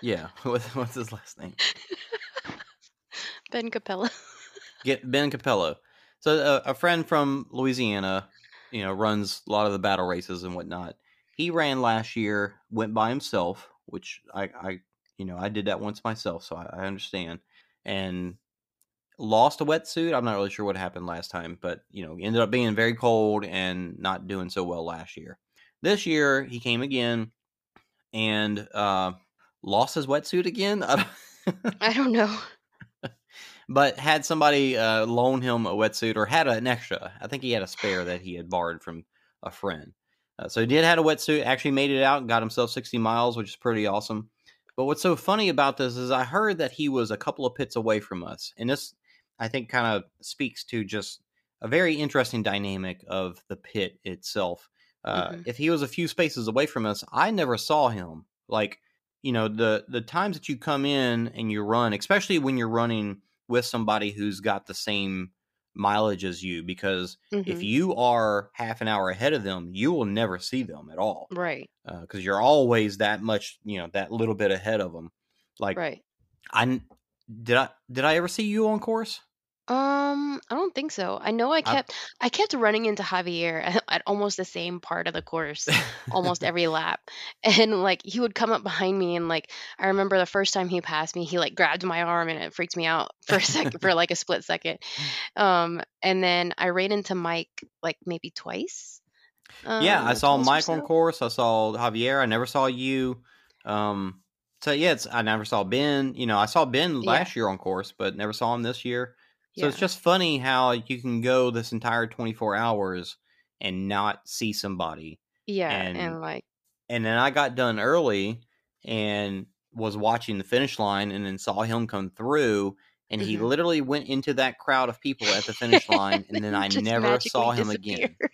[SPEAKER 2] Yeah, what, what's his last name?
[SPEAKER 3] ben Capella.
[SPEAKER 2] Get Ben Capello. So uh, a friend from Louisiana, you know, runs a lot of the battle races and whatnot. He ran last year, went by himself, which I, I you know, I did that once myself, so I, I understand. And lost a wetsuit. I'm not really sure what happened last time, but you know, ended up being very cold and not doing so well last year. This year he came again and uh, lost his wetsuit again. I don't,
[SPEAKER 3] I don't know.
[SPEAKER 2] But had somebody uh, loan him a wetsuit or had an extra. I think he had a spare that he had borrowed from a friend. Uh, so he did had a wetsuit. Actually made it out and got himself 60 miles, which is pretty awesome. But what's so funny about this is I heard that he was a couple of pits away from us, and this I think kind of speaks to just a very interesting dynamic of the pit itself. Uh,
[SPEAKER 3] Mhm.
[SPEAKER 2] If he was a few spaces away from us, I never saw him. Like you know the the times that you come in and you run, especially when you're running with somebody who's got the same mileage as you, because if
[SPEAKER 3] Mhm.
[SPEAKER 2] you are half an hour ahead of them, you will never see them at all
[SPEAKER 3] Right.
[SPEAKER 2] because you're always that much, you know, that little bit ahead of them. Like
[SPEAKER 3] Right.
[SPEAKER 2] I did I did I ever see you on course?
[SPEAKER 3] Um, I don't think so. I know I
[SPEAKER 2] I-
[SPEAKER 3] kept I kept running into Javier at, at almost the same part of the course almost every lap. And like he would come up behind me and like I remember the first time he passed me, he like grabbed my arm and it freaked me out for a second for like a split second. Um and then I ran into Mike like maybe twice.
[SPEAKER 2] yeah, I
[SPEAKER 3] um,
[SPEAKER 2] saw
[SPEAKER 3] twice or
[SPEAKER 2] Mike on
[SPEAKER 3] so.
[SPEAKER 2] course. I saw Javier. I never saw you. Um, so yeah, it's, I never saw Ben. You know, I saw Ben
[SPEAKER 3] Yeah.
[SPEAKER 2] last year on course, but never saw him this year. So it's just funny how you can go this entire 24 hours and not see somebody.
[SPEAKER 3] Yeah,
[SPEAKER 2] and-
[SPEAKER 3] and like
[SPEAKER 2] And then I got done early and was watching the finish line and then saw him come through and he
[SPEAKER 3] Mhm.
[SPEAKER 2] literally went into that crowd of people at the finish line and then I never saw him again.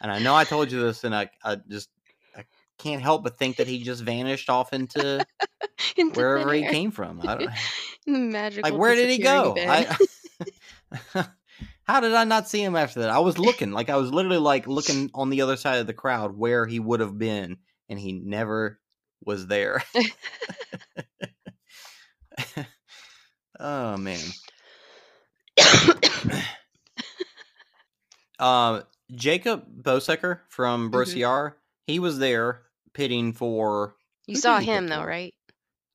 [SPEAKER 2] And I know I told you this and I, I just I can't help but think that he just vanished off into
[SPEAKER 3] Into
[SPEAKER 2] wherever he came from. I don't,
[SPEAKER 3] Magical.
[SPEAKER 2] like where did he go? I, how did I not see him after that? I was looking, like I was literally like looking on the other side of the crowd where he would have been, and he never was there. oh man. Uh, Jacob Bosecker from
[SPEAKER 3] Mhm.
[SPEAKER 2] He was there pitting for.
[SPEAKER 3] you saw him though, right?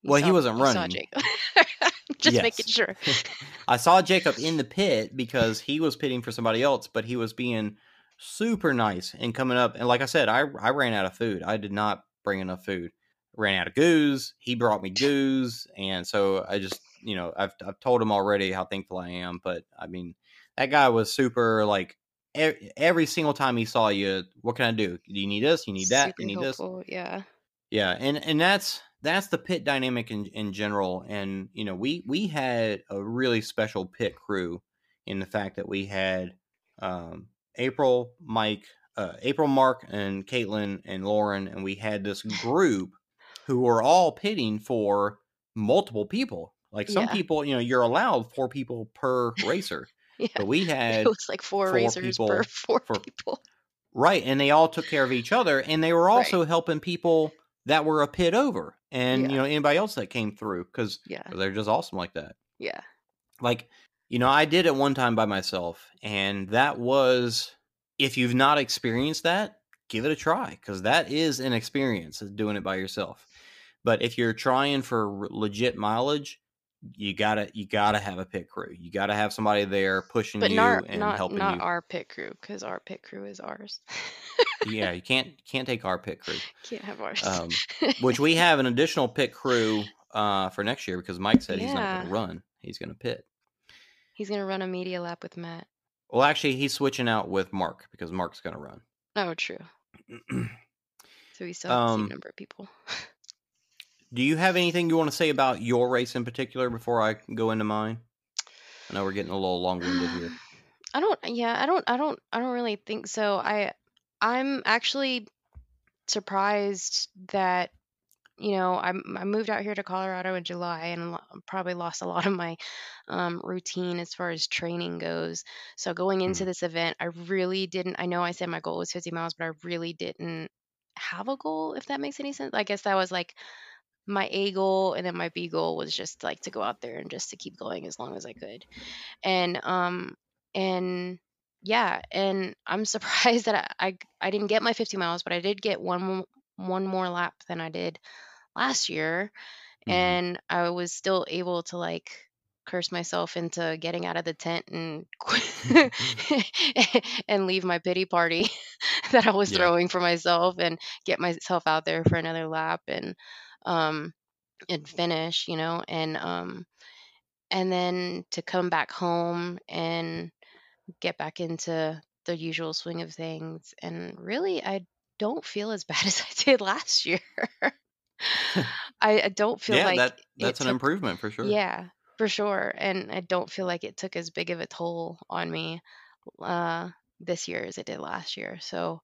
[SPEAKER 3] You
[SPEAKER 2] Well, he wasn't
[SPEAKER 3] you Saw
[SPEAKER 2] running.
[SPEAKER 3] Just making sure.
[SPEAKER 2] I saw Jacob in the pit because he was pitting for somebody else, but he was being super nice and coming up. And like I said, I I ran out of food. I did not bring enough food. Ran out of goose. He brought me goose, and so I just you know I've I've told him already how thankful I am. But I mean, that guy was super like. e- Every single time he saw you, what can I do? Do you need this? You need that?
[SPEAKER 3] Super
[SPEAKER 2] you need this?
[SPEAKER 3] Yeah.
[SPEAKER 2] Yeah, and and that's that's the pit dynamic in in general. And you know, we we had a really special pit crew in the fact that we had um, April, Mike, uh, April, Mark, and Caitlin and Lauren, and we had this group who were all pitting for multiple people. Like some
[SPEAKER 3] Yeah.
[SPEAKER 2] people, you know, you're allowed four people per racer,
[SPEAKER 3] Yeah.
[SPEAKER 2] but we had
[SPEAKER 3] It was like four,
[SPEAKER 2] four
[SPEAKER 3] racers
[SPEAKER 2] people
[SPEAKER 3] per four
[SPEAKER 2] for-
[SPEAKER 3] people.
[SPEAKER 2] Right, and they all took care of each other, and they were
[SPEAKER 3] Right.
[SPEAKER 2] also helping people that were a pit over, and
[SPEAKER 3] Yeah.
[SPEAKER 2] you know anybody else that came through because
[SPEAKER 3] Yeah.
[SPEAKER 2] they're just awesome like that.
[SPEAKER 3] Yeah.
[SPEAKER 2] Like, you know, I did it one time by myself, and that was if you've not experienced that, give it a try because that is an experience is doing it by yourself. But if you're trying for legit mileage, you gotta you gotta have a pit crew. You gotta have somebody there pushing
[SPEAKER 3] But
[SPEAKER 2] you
[SPEAKER 3] not
[SPEAKER 2] and
[SPEAKER 3] not
[SPEAKER 2] helping
[SPEAKER 3] not
[SPEAKER 2] you.
[SPEAKER 3] our pit crew because our pit crew is ours.
[SPEAKER 2] yeah, you can't can't take our pit crew.
[SPEAKER 3] Can't have ours.
[SPEAKER 2] um, which we have an additional pit crew uh, for next year because Mike said he's not gonna run; he's going to pit.
[SPEAKER 3] He's gonna run a media lap with Matt.
[SPEAKER 2] Well, actually, he's switching out with Mark because Mark's going to run.
[SPEAKER 3] Oh, true. So we still have the
[SPEAKER 2] Um,
[SPEAKER 3] same number of people.
[SPEAKER 2] Do you have anything you want to say about your race in particular before I go into mine? I know we're getting a little long-winded here.
[SPEAKER 3] I don't. Yeah, I don't. I don't. I don't really think so. I. I'm actually surprised that you know, I, I moved out here to Colorado in July and probably lost a lot of my um, routine as far as training goes. So going into
[SPEAKER 2] Mhm.
[SPEAKER 3] this event, I really didn't. I know I said my goal was 50 miles, but I really didn't have a goal, if that makes any sense. I guess that was like my A goal, and then my B goal was just like to go out there and just to keep going as long as I could. And um and yeah, and I'm surprised that I I, I didn't get my 50 miles, but I did get one one more lap than I did last year,
[SPEAKER 2] Mhm.
[SPEAKER 3] and I was still able to like curse myself into getting out of the tent and and leave my pity party that I was
[SPEAKER 2] Yeah.
[SPEAKER 3] throwing for myself and get myself out there for another lap and um and finish, you know, and um and then to come back home and get back into the usual swing of things and really I don't feel as bad as I did last year. I, I don't feel
[SPEAKER 2] yeah,
[SPEAKER 3] like
[SPEAKER 2] that that's an
[SPEAKER 3] took
[SPEAKER 2] improvement for sure.
[SPEAKER 3] yeah, for sure. And I don't feel like it took as big of a toll on me uh, this year as it did last year. So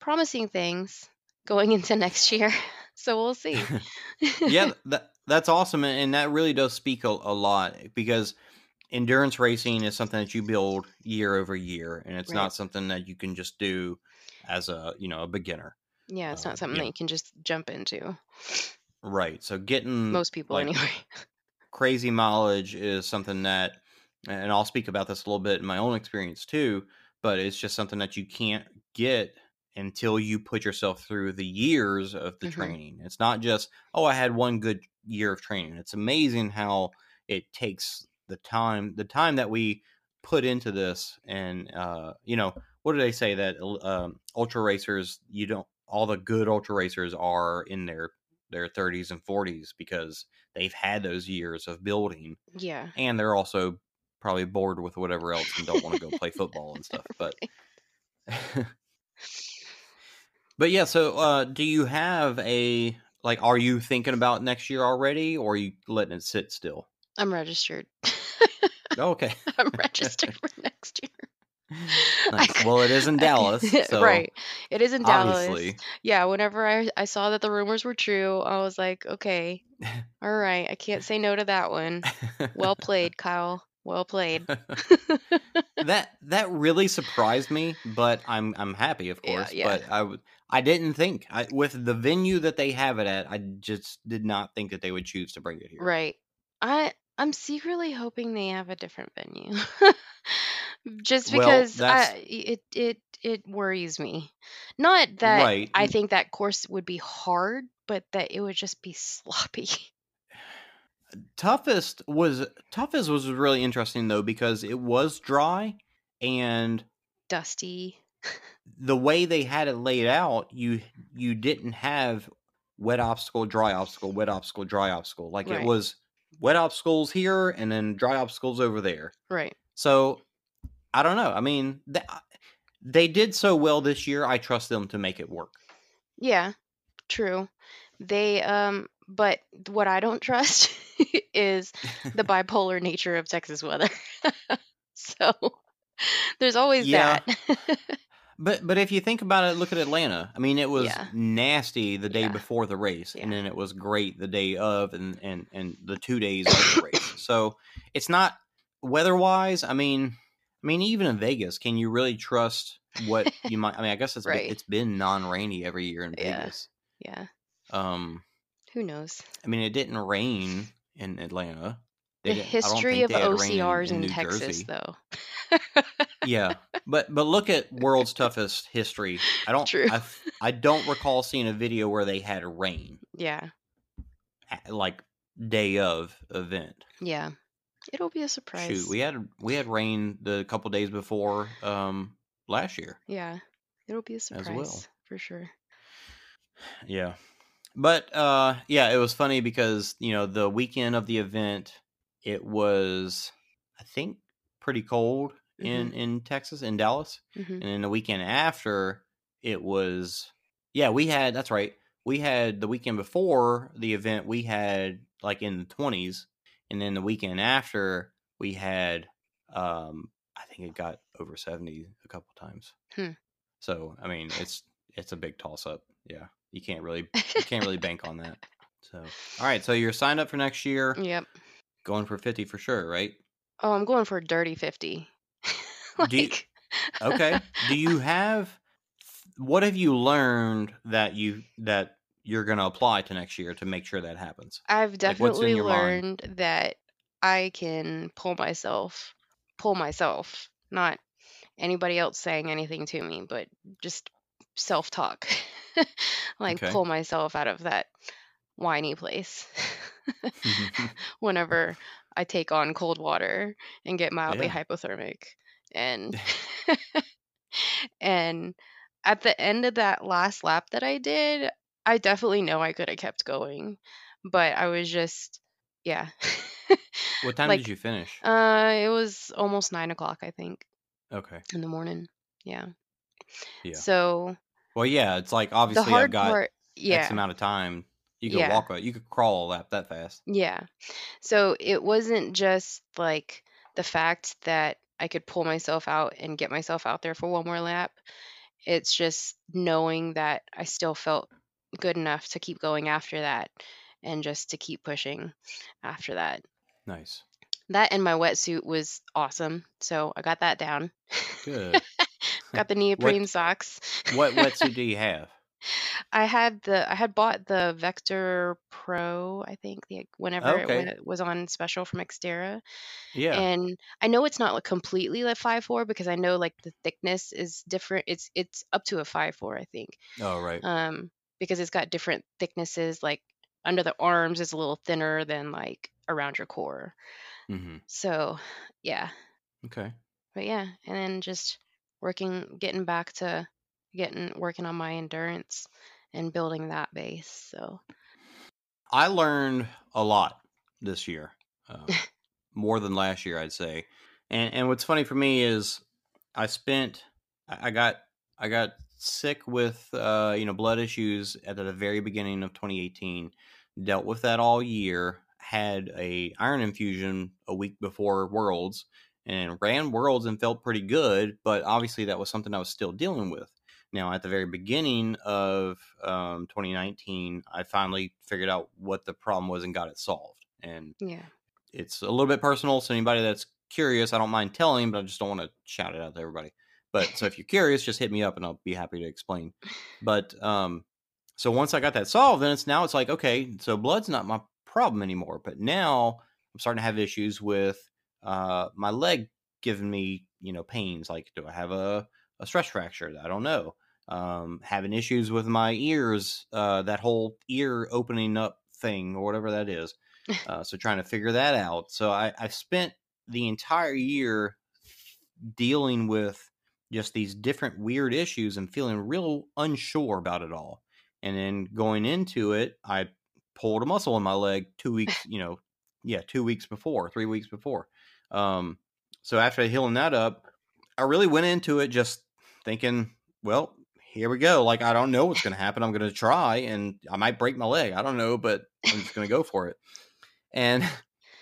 [SPEAKER 3] promising things going into next year. So we'll see.
[SPEAKER 2] yeah, that that's awesome, and that really does speak a, a lot because endurance racing is something that you build year over year, and it's
[SPEAKER 3] Right.
[SPEAKER 2] not something that you can just do as a you know a beginner.
[SPEAKER 3] Yeah, it's
[SPEAKER 2] Um,
[SPEAKER 3] not something
[SPEAKER 2] you
[SPEAKER 3] that you can just jump into.
[SPEAKER 2] right. So getting
[SPEAKER 3] Most people,
[SPEAKER 2] like
[SPEAKER 3] anyway.
[SPEAKER 2] crazy mileage is something that, and I'll speak about this a little bit in my own experience too, but it's just something that you can't get until you put yourself through the years of the
[SPEAKER 3] hmm
[SPEAKER 2] training. It's not just, oh, I had one good year of training. It's amazing how it takes the time, the time that we put into this. And, uh, you know, what do they say that um, ultra racers, you don't, all the good ultra racers are in their their 30s and 40s because they've had those years of building
[SPEAKER 3] Yeah.
[SPEAKER 2] and they're also probably bored with whatever else and don't want to go play football and stuff but but yeah so uh do you have a like are you thinking about next year already or are you letting it sit still
[SPEAKER 3] I'm registered.
[SPEAKER 2] Okay
[SPEAKER 3] I'm registered for next year.
[SPEAKER 2] Nice well it is in dallas so
[SPEAKER 3] right. It is in Dallas.
[SPEAKER 2] obviously
[SPEAKER 3] Yeah, whenever I, I saw that the rumors were true, I was like, okay, all right, I can't say no to that one. Well played, Kyle. Well played.
[SPEAKER 2] that that really surprised me, but I'm I'm happy, of course.
[SPEAKER 3] yeah.
[SPEAKER 2] But I didn't think I, with the venue that they have it at, I just did not think that they would choose to bring it here.
[SPEAKER 3] Right. I I'm secretly hoping they have a different venue. Just because
[SPEAKER 2] that's
[SPEAKER 3] I it it it worries me. Not that
[SPEAKER 2] right.
[SPEAKER 3] I think that course would be hard, but that it would just be sloppy.
[SPEAKER 2] Toughest was toughest was really interesting though because it was dry and
[SPEAKER 3] Dusty.
[SPEAKER 2] the way they had it laid out, you you didn't have wet obstacle, dry obstacle, wet obstacle, dry obstacle. Like it was wet obstacles here and then dry obstacles over there.
[SPEAKER 3] Right.
[SPEAKER 2] So I don't know. I mean, th- they did so well this year. I trust them to make it work.
[SPEAKER 3] Yeah, true. They um but what I don't trust is the bipolar nature of Texas weather. so there's always
[SPEAKER 2] Yeah,
[SPEAKER 3] that.
[SPEAKER 2] but but if you think about it, look at Atlanta. I mean, it was
[SPEAKER 3] yeah.
[SPEAKER 2] nasty the day
[SPEAKER 3] Yeah.
[SPEAKER 2] before the race, and then it was great the day of, and and and the two days of the race. So it's not weather wise. I mean, I mean, even in Vegas, can you really trust what you might? I mean, I guess it's been,
[SPEAKER 3] Right.
[SPEAKER 2] it's been non rainy every year in
[SPEAKER 3] Yeah.
[SPEAKER 2] Vegas.
[SPEAKER 3] Yeah.
[SPEAKER 2] Um,
[SPEAKER 3] Who knows?
[SPEAKER 2] I mean, it didn't rain in Atlanta. They
[SPEAKER 3] The
[SPEAKER 2] didn't. I don't
[SPEAKER 3] history of
[SPEAKER 2] they had rain in,
[SPEAKER 3] OCRs
[SPEAKER 2] in
[SPEAKER 3] in Texas
[SPEAKER 2] Jersey.
[SPEAKER 3] though.
[SPEAKER 2] Yeah, but but look at world's toughest history. I don't.
[SPEAKER 3] True.
[SPEAKER 2] I I don't recall seeing a video where they had rain
[SPEAKER 3] Yeah.
[SPEAKER 2] like day of event.
[SPEAKER 3] Yeah. It'll be a
[SPEAKER 2] Shoot,
[SPEAKER 3] surprise.
[SPEAKER 2] we had we had rain the couple days before um last year
[SPEAKER 3] Yeah. It'll be a
[SPEAKER 2] as well.
[SPEAKER 3] surprise for sure.
[SPEAKER 2] Yeah. But uh yeah, it was funny because, you know, the weekend of the event it was I think pretty cold in
[SPEAKER 3] Mhm.
[SPEAKER 2] in Texas in Dallas.
[SPEAKER 3] Mhm.
[SPEAKER 2] And then the weekend after it was yeah, we had that's right. We had the weekend before the event we had like in the 20s and then the weekend after we had um I think it got over 70 a couple times.
[SPEAKER 3] Hmm.
[SPEAKER 2] So, I mean, it's it's a big toss up. Yeah. You can't really you can't really bank on that. So, all right, so you're signed up for next year,
[SPEAKER 3] Yep.
[SPEAKER 2] going for 50 for sure, right?
[SPEAKER 3] Oh, I'm going for a dirty 50.
[SPEAKER 2] Do you-
[SPEAKER 3] like,
[SPEAKER 2] Okay. Do you have what have you learned that you that you're going to apply to next year to make sure that happens?
[SPEAKER 3] I've
[SPEAKER 2] Like,
[SPEAKER 3] definitely
[SPEAKER 2] mind?
[SPEAKER 3] learned that I can pull myself, pull myself, not anybody else saying anything to me, but just self talk. like
[SPEAKER 2] Okay.
[SPEAKER 3] pull myself out of that whiny place whenever I take on cold water and get mildly
[SPEAKER 2] Yeah.
[SPEAKER 3] hypothermic. And and at the end of that last lap that I did, I definitely know I could have kept going, but I was just yeah.
[SPEAKER 2] what time
[SPEAKER 3] like
[SPEAKER 2] did you finish?
[SPEAKER 3] uh it was almost nine o'clock, I think,
[SPEAKER 2] Okay.
[SPEAKER 3] in the morning. Yeah.
[SPEAKER 2] Yeah.
[SPEAKER 3] So
[SPEAKER 2] Well, yeah, it's like obviously I've got
[SPEAKER 3] part
[SPEAKER 2] X
[SPEAKER 3] yeah.
[SPEAKER 2] amount of time. You could
[SPEAKER 3] Yeah.
[SPEAKER 2] walk you could crawl lap that fast.
[SPEAKER 3] Yeah. So it wasn't just like the fact that I could pull myself out and get myself out there for one more lap. It's just knowing that I still felt good enough to keep going after that and just to keep pushing after that.
[SPEAKER 2] Nice.
[SPEAKER 3] That and my wetsuit was awesome. So I got that down.
[SPEAKER 2] Good.
[SPEAKER 3] got the neoprene socks.
[SPEAKER 2] what wetsuit do you have?
[SPEAKER 3] I had the I had bought the Vector Pro, I think, the whenever it
[SPEAKER 2] Okay.
[SPEAKER 3] went- was on special from Xterra.
[SPEAKER 2] Yeah.
[SPEAKER 3] and I know it's not like completely like five four because I know like the thickness is different. It's it's up to a five four, I think.
[SPEAKER 2] oh, right.
[SPEAKER 3] Um, because it's got different thicknesses. Like under the arms is a little thinner than like around your core.
[SPEAKER 2] Mm-hmm.
[SPEAKER 3] So yeah,
[SPEAKER 2] Okay.
[SPEAKER 3] but yeah, and then just working, getting back to getting working on my endurance and building that base. So
[SPEAKER 2] I learned a lot this year, um, more than last year, I'd say. And and what's funny for me is I spent I I got I got sick with uh, you know blood issues at the very beginning of 2018. Dealt with that all year. Had a iron infusion a week before Worlds, and ran Worlds and felt pretty good. But obviously, that was something I was still dealing with. Now, at the very beginning of um, 2019, I finally figured out what the problem was and got it solved. And
[SPEAKER 3] yeah,
[SPEAKER 2] it's a little bit personal. So, anybody that's curious, I don't mind telling, but I just don't want to shout it out to everybody. But so, if you're curious, just hit me up and I'll be happy to explain. But um, so once I got that solved, then it's now it's like okay, so blood's not my problem anymore. But now I'm starting to have issues with uh, my leg giving me you know pains. Like, do I have a a stress fracture? I don't know. Um, having issues with my ears, uh, that whole ear opening up thing or whatever that is. Uh, so trying to figure that out. So I, I spent the entire year dealing with just these different weird issues and feeling real unsure about it all. And then going into it, I pulled a muscle in my leg two weeks, you know, yeah, two weeks before, three weeks before. Um, so after healing that up, I really went into it just thinking, well, here we go. Like I don't know what's going to happen. I'm going to try, and I might break my leg. I don't know, but I'm just going to go for it. And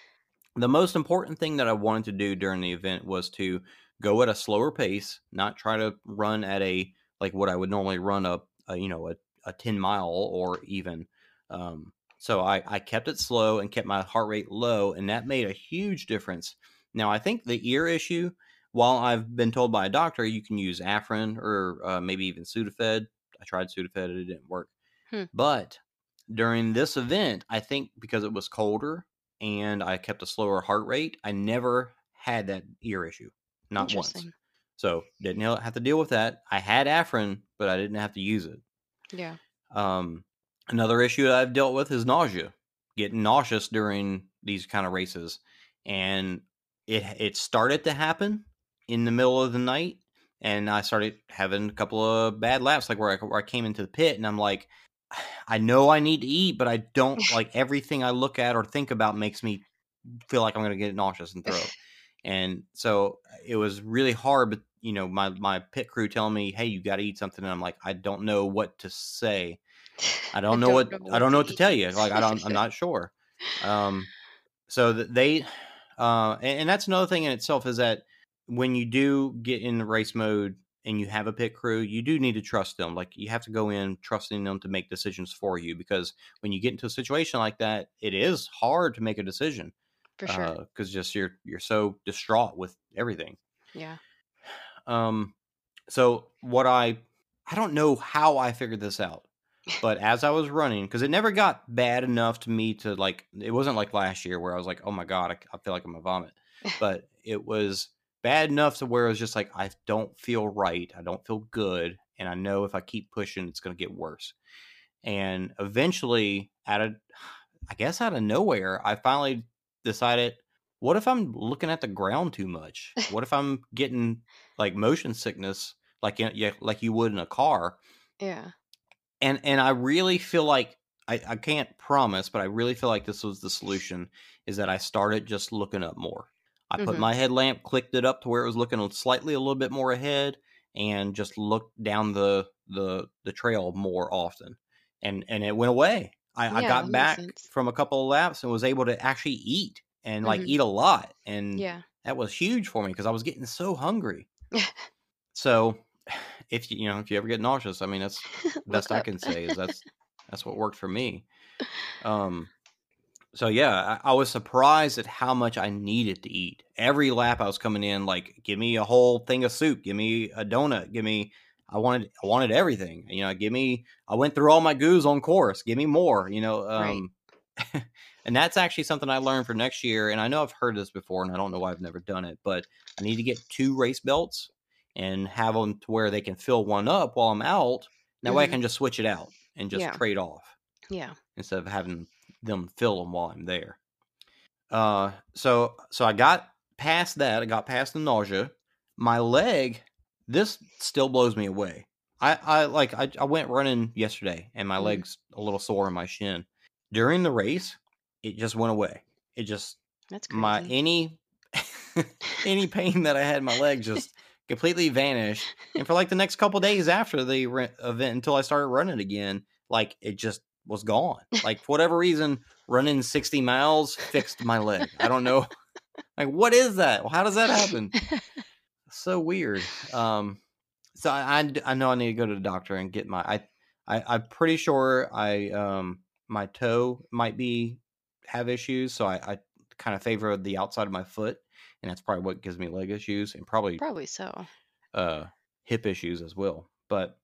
[SPEAKER 2] the most important thing that I wanted to do during the event was to go at a slower pace, not try to run at a like what I would normally run up, a, you know, a, a 10 mile or even. Um, so I, I kept it slow and kept my heart rate low, and that made a huge difference. Now, I think the ear issue, while I've been told by a doctor you can use Afrin or uh, maybe even Sudafed, I tried Sudafed, it didn't work.
[SPEAKER 3] Hmm.
[SPEAKER 2] But during this event, I think because it was colder and I kept a slower heart rate, I never had that ear issue, not once. So didn't have to deal with that. I had Afrin, but I didn't have to use it.
[SPEAKER 3] Yeah.
[SPEAKER 2] Um, another issue that I've dealt with is nausea, getting nauseous during these kind of races, and it it started to happen in the middle of the night, and I started having a couple of bad laps, like where I, where I came into the pit, and I'm like, I know I need to eat, but I don't like everything I look at or think about makes me feel like I'm going to get nauseous and throw. and so it was really hard, but you know, my my pit crew telling me, "Hey, you got to eat something," and I'm like, I don't know what to say. I don't know what I don't know what to
[SPEAKER 3] eat.
[SPEAKER 2] tell you. Like I don't, I'm not sure. Um, so they, uh, and, and that's another thing in itself is that when you do get in the race mode and you have a pit crew, you do need to trust them. Like you have to go in trusting them to make decisions for you because when you get into a situation like that, it is hard to make a decision
[SPEAKER 3] For sure.
[SPEAKER 2] because just you're you're so distraught with everything.
[SPEAKER 3] yeah.
[SPEAKER 2] Um, so what I I don't know how I figured this out, but as I was running, because it never got bad enough to me to like, it wasn't like last year where I was like, oh my god, I, I feel like I'm a vomit, but it was bad enough to where it was just like I don't feel right, I don't feel good, and I know if I keep pushing, it's going to get worse. And eventually, out of I guess out of nowhere, I finally decided, what if I'm looking at the ground too much? What if I'm getting like motion sickness, like in, yeah, like you would in a car?
[SPEAKER 3] Yeah.
[SPEAKER 2] And and I really feel like I, I can't promise, but I really feel like this was the solution. Is that I started just looking up more. I put
[SPEAKER 3] Mhm.
[SPEAKER 2] my headlamp, clicked it up to where it was looking slightly a little bit more ahead, and just looked down the the the trail more often. And and it went away. I, I got back from a couple of laps and was able to actually eat and like
[SPEAKER 3] Mhm.
[SPEAKER 2] eat a lot. And
[SPEAKER 3] Yeah.
[SPEAKER 2] that was huge for me because I was getting so hungry. so if you you know if you ever get nauseous, I mean that's best I can say is that's that's what worked for me. Um so yeah, I, I was surprised at how much I needed to eat. Every lap I was coming in, like, give me a whole thing of soup, give me a donut, give me I wanted I wanted everything. You know, give me I went through all my goos on course, give me more, you know.
[SPEAKER 3] Right.
[SPEAKER 2] Um and that's actually something I learned for next year. And I know I've heard this before, and I don't know why I've never done it, but I need to get two race belts and have them to where they can fill one up while I'm out. That way I
[SPEAKER 3] Mhm.
[SPEAKER 2] can just switch it out and just
[SPEAKER 3] Yeah.
[SPEAKER 2] trade off
[SPEAKER 3] Yeah.
[SPEAKER 2] instead of having them fill them while I'm there. Uh, so so I got past that. I got past the nausea. My leg, this still blows me away. I I like I, I went running yesterday and my
[SPEAKER 3] Mhm.
[SPEAKER 2] legs a little sore in my shin. During the race, it just went away. It just
[SPEAKER 3] That's crazy.
[SPEAKER 2] my any any pain that I had in my leg just completely vanished. And for like the next couple days after the event until I started running again, like it just was gone. Like for whatever reason, running 60 miles fixed my leg. I don't know. Like what is that? How does that happen? So weird. Um so i i know I need to go to the doctor and get my I, I I'm pretty sure I um my toe might be have issues, so I, I kind of favor the outside of my foot, and that's probably what gives me leg issues and probably
[SPEAKER 3] Probably so.
[SPEAKER 2] uh hip issues as well. But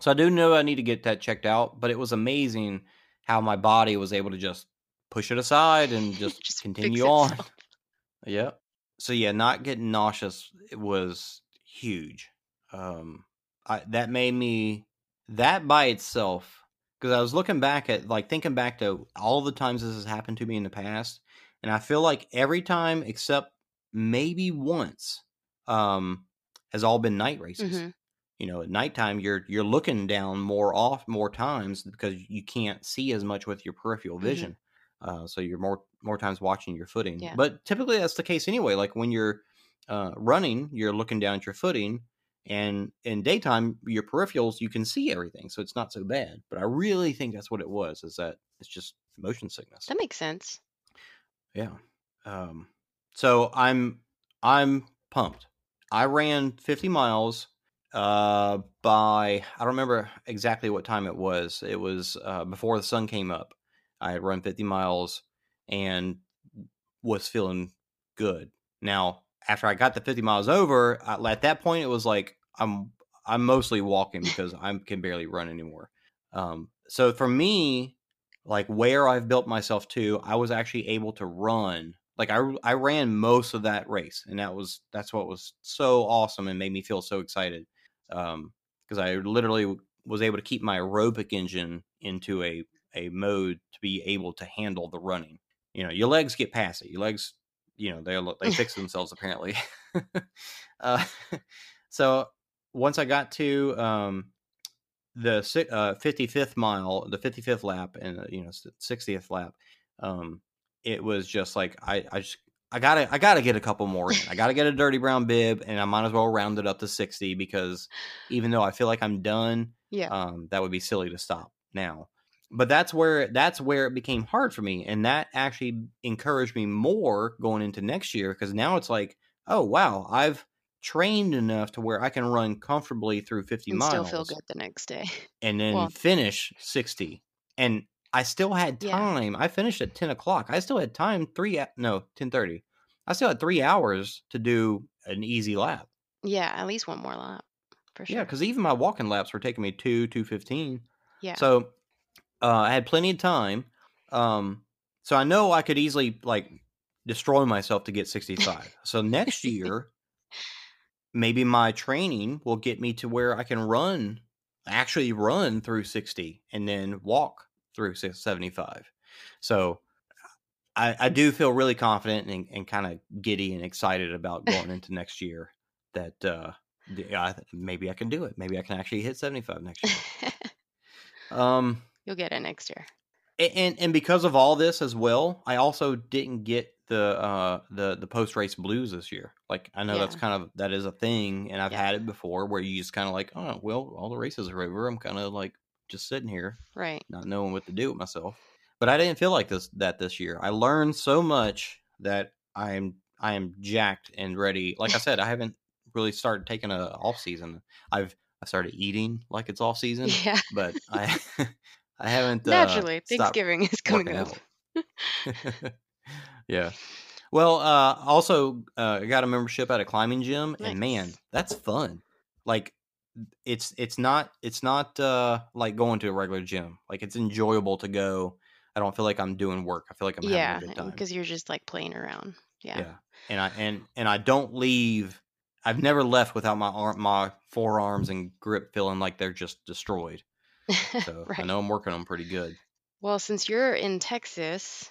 [SPEAKER 2] so I do know I need to get that checked out. But it was amazing how my body was able to just push it aside and just,
[SPEAKER 3] Just
[SPEAKER 2] continue on. Yep. So yeah, not getting nauseous it was huge. Um, I that made me that by itself because I was looking back at like thinking back to all the times this has happened to me in the past, and I feel like every time except maybe once, um, has all been night races.
[SPEAKER 3] Mhm.
[SPEAKER 2] You know, at nighttime you're you're looking down more off more times because you can't see as much with your peripheral
[SPEAKER 3] Mhm.
[SPEAKER 2] vision. Uh, so you're more more times watching your footing.
[SPEAKER 3] Yeah.
[SPEAKER 2] But typically that's the case anyway. Like when you're uh, running, you're looking down at your footing, and in daytime, your peripherals you can see everything, so it's not so bad. But I really think that's what it was. Is that it's just motion sickness.
[SPEAKER 3] That makes sense.
[SPEAKER 2] Yeah. Um, so I'm I'm pumped. I ran 50 miles uh by I don't remember exactly what time it was. It was uh before the sun came up. I had run 50 miles and was feeling good. Now, after I got the 50 miles over, I, at that point it was like I'm I'm mostly walking because I can barely run anymore. Um so for me, like where I've built myself to, I was actually able to run. Like I I ran most of that race, and that was that's what was so awesome and made me feel so excited. Um, because I literally was able to keep my aerobic engine into a a mode to be able to handle the running. You know, your legs get past it. Your legs, you know, they they fix themselves apparently. uh, so once I got to um the uh, 55th mile, the 55th lap, and uh, you know 60th lap, um, it was just like I, I just I gotta I gotta get a couple more in. I gotta get a dirty brown bib, and I might as well round it up to 60 because even though I feel like I'm done,
[SPEAKER 3] Yeah.
[SPEAKER 2] um, that would be silly to stop now. But that's where that's where it became hard for me, and that actually encouraged me more going into next year because now it's like, oh wow, I've trained enough to where I can run comfortably through 50
[SPEAKER 3] and
[SPEAKER 2] miles
[SPEAKER 3] still feel good the next day.
[SPEAKER 2] and then
[SPEAKER 3] Well-
[SPEAKER 2] finish 60. And I still had
[SPEAKER 3] Yeah.
[SPEAKER 2] time. I finished at 10 o'clock. I still had time three, no, 1030. I still had three hours to do an easy lap.
[SPEAKER 3] Yeah, at least one more lap for sure.
[SPEAKER 2] Yeah, because even my walking laps were taking me two, 215.
[SPEAKER 3] yeah,
[SPEAKER 2] So uh, I had plenty of time. Um, so I know I could easily like destroy myself to get 65. so next year, maybe my training will get me to where I can run, actually run through 60 and then walk through six- 75. So I, I do feel really confident and, and kind of giddy and excited about going into next year that uh, the- I, maybe I can do it. Maybe I can actually hit 75 next year. Um,
[SPEAKER 3] you'll get it next year.
[SPEAKER 2] and and because of all this as well, I also didn't get the uh the the post race blues this year. Like I know that's kind of that is a thing, and I've
[SPEAKER 3] Yeah.
[SPEAKER 2] had it before where you just kind of like, oh well, all the races are over. I'm kind of like just sitting here,
[SPEAKER 3] Right.
[SPEAKER 2] not knowing what to do with myself. But I didn't feel like this that this year. I learned so much that I am I am jacked and ready. Like I said, I haven't really started taking a off season. I've I started eating like it's off season,
[SPEAKER 3] Yeah.
[SPEAKER 2] but I I haven't uh,
[SPEAKER 3] Naturally,
[SPEAKER 2] stopped
[SPEAKER 3] Thanksgiving is coming up.
[SPEAKER 2] yeah. Well, uh, also uh, I got a membership at a climbing gym, and man, that's fun. Like, it's it's not it's not uh, like going to a regular gym. Like, it's enjoyable to go. I don't feel like I'm doing work. I feel like I'm
[SPEAKER 3] Yeah,
[SPEAKER 2] having a good time.
[SPEAKER 3] because you're just like playing around. Yeah.
[SPEAKER 2] Yeah. and I and and I don't leave. I've never left without my arm, my forearms and grip feeling like they're just destroyed. So I know I'm working them pretty good.
[SPEAKER 3] Well, since you're in Texas,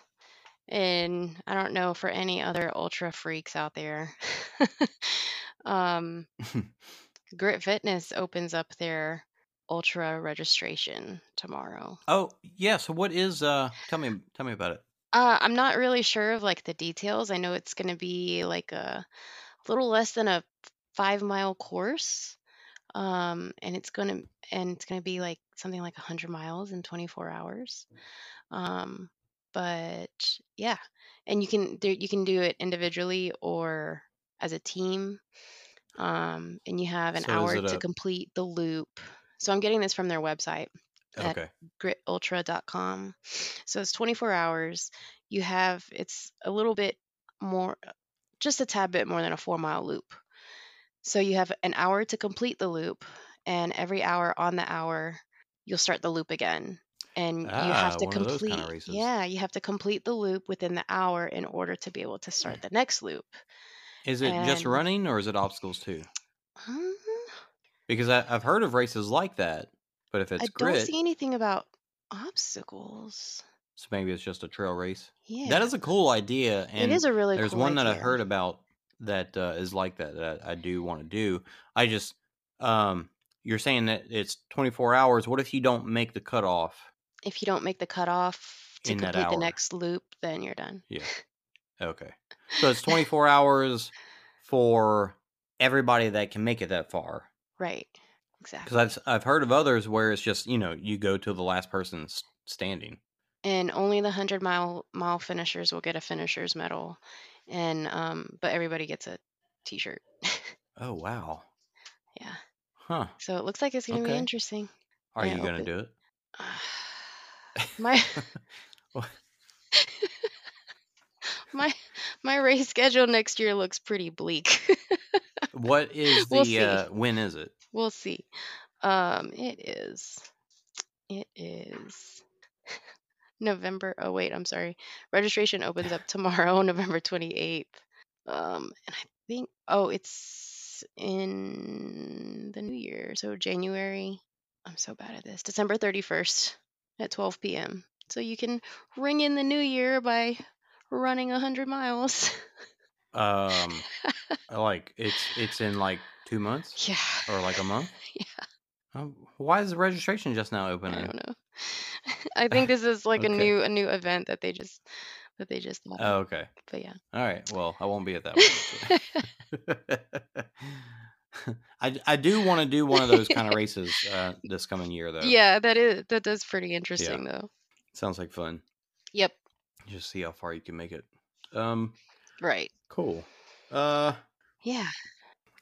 [SPEAKER 3] and I don't know for any other ultra freaks out there, um, Grit Fitness opens up their ultra registration tomorrow.
[SPEAKER 2] Oh yeah. So what is uh? Tell me tell me about it.
[SPEAKER 3] Uh, I'm not really sure of like the details. I know it's going to be like a little less than a five mile course. Um, and it's going to, and it's going to be like something like 100 miles in 24 hours. Um, but yeah, and you can, there, you can do it individually or as a team. Um, and you have an
[SPEAKER 2] So
[SPEAKER 3] hour to
[SPEAKER 2] a-
[SPEAKER 3] complete the loop. So I'm getting this from their website at
[SPEAKER 2] Okay.
[SPEAKER 3] gritultra.com. So it's 24 hours. You have it's a little bit more just a tad bit more than a 4 mile loop. So you have an hour to complete the loop and every hour on the hour you'll start the loop again. And you
[SPEAKER 2] Ah,
[SPEAKER 3] have to
[SPEAKER 2] one of those
[SPEAKER 3] complete
[SPEAKER 2] kinda.
[SPEAKER 3] Yeah, you have to complete the loop within the hour in order to be able to start the next loop.
[SPEAKER 2] Is it just running or is it obstacles too?
[SPEAKER 3] Hmm,
[SPEAKER 2] Because I, I've heard of races like that, but if it's
[SPEAKER 3] I
[SPEAKER 2] grit,
[SPEAKER 3] don't see anything about obstacles.
[SPEAKER 2] so maybe it's just a trail race.
[SPEAKER 3] Yeah.
[SPEAKER 2] That is a cool idea, and
[SPEAKER 3] it is a really
[SPEAKER 2] there's
[SPEAKER 3] cool
[SPEAKER 2] one that I
[SPEAKER 3] idea.
[SPEAKER 2] heard about that uh, is like that that I do want to do. I just, um, you're saying that it's 24 hours. What if you don't make the cutoff?
[SPEAKER 3] if you don't make the cutoff to complete the next loop, then you're done.
[SPEAKER 2] Yeah. Okay. So it's 24 hours for everybody that can make it that far.
[SPEAKER 3] Right. Exactly.
[SPEAKER 2] Because I've I've heard of others where it's just you know you go to the last person standing.
[SPEAKER 3] And only the hundred mile mile finishers will get a finisher's medal, and um, but everybody gets a T-shirt.
[SPEAKER 2] Oh wow.
[SPEAKER 3] yeah.
[SPEAKER 2] Huh.
[SPEAKER 3] So it looks like it's gonna be interesting.
[SPEAKER 2] Are you gonna
[SPEAKER 3] open-
[SPEAKER 2] do it?
[SPEAKER 3] my my my race schedule next year looks pretty bleak.
[SPEAKER 2] What is the
[SPEAKER 3] We'll
[SPEAKER 2] uh, when is it?
[SPEAKER 3] we'll see. Um, it is. It is. November. Oh wait, I'm sorry. Registration opens up tomorrow, November 28th. Um, and I think oh, it's in the new year, so January. I'm so bad at this. December 31st at 12 p.m. So you can ring in the new year by running a 100 miles.
[SPEAKER 2] Um, like it's it's in like two months
[SPEAKER 3] yeah.
[SPEAKER 2] or like a month.
[SPEAKER 3] Yeah.
[SPEAKER 2] Um, why is the registration just now
[SPEAKER 3] open?
[SPEAKER 2] I
[SPEAKER 3] don't know. I think this is like a new a new event that they just that they just thought
[SPEAKER 2] Oh, okay.
[SPEAKER 3] But yeah.
[SPEAKER 2] All right. Well, I won't be at that one. I, I do want to do one of those kind of races uh, this coming year, though.
[SPEAKER 3] Yeah, that is that does pretty interesting though.
[SPEAKER 2] Sounds like fun.
[SPEAKER 3] Yep.
[SPEAKER 2] Just see how far you can make it. Um,
[SPEAKER 3] Right.
[SPEAKER 2] cool. Uh,
[SPEAKER 3] Yeah.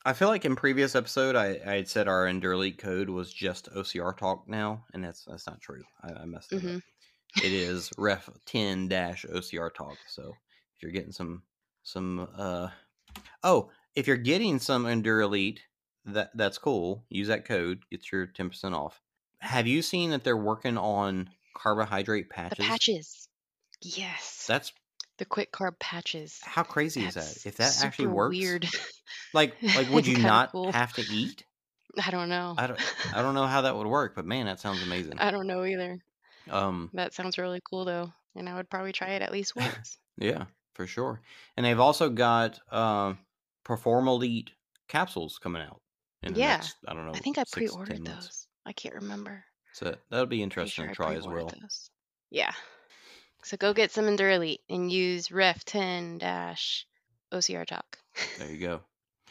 [SPEAKER 2] I feel like in previous episode I, I had said our Endure Elite code was just OCR talk now, and that's that's not true. I, I messed it
[SPEAKER 3] Mhm.
[SPEAKER 2] up. It is ref ten dash OCR talk. So if you're getting some some uh oh if you're getting some Endure Elite, that that's cool. Use that code, get your ten percent off. Have you seen that they're working on carbohydrate patches?
[SPEAKER 3] The patches. Yes.
[SPEAKER 2] That's
[SPEAKER 3] the quick carb patches.
[SPEAKER 2] how crazy is that? If that actually works,
[SPEAKER 3] weird.
[SPEAKER 2] like like would you not
[SPEAKER 3] cool.
[SPEAKER 2] have to eat?
[SPEAKER 3] I don't know.
[SPEAKER 2] I don't I don't know how that would work, but man, that sounds amazing.
[SPEAKER 3] I don't know either.
[SPEAKER 2] Um,
[SPEAKER 3] That sounds really cool though, and I would probably try it at least once.
[SPEAKER 2] yeah, for sure. And they've also got um Perform Elite capsules coming out. In the
[SPEAKER 3] Yeah.
[SPEAKER 2] next, I don't know.
[SPEAKER 3] I think I
[SPEAKER 2] six to 10
[SPEAKER 3] pre-ordered those. I can't remember.
[SPEAKER 2] So that'll be interesting
[SPEAKER 3] sure
[SPEAKER 2] to try as well.
[SPEAKER 3] those. Yeah. So go get some Endure Elite and use Ref 10 dash OCR Talk.
[SPEAKER 2] There you go.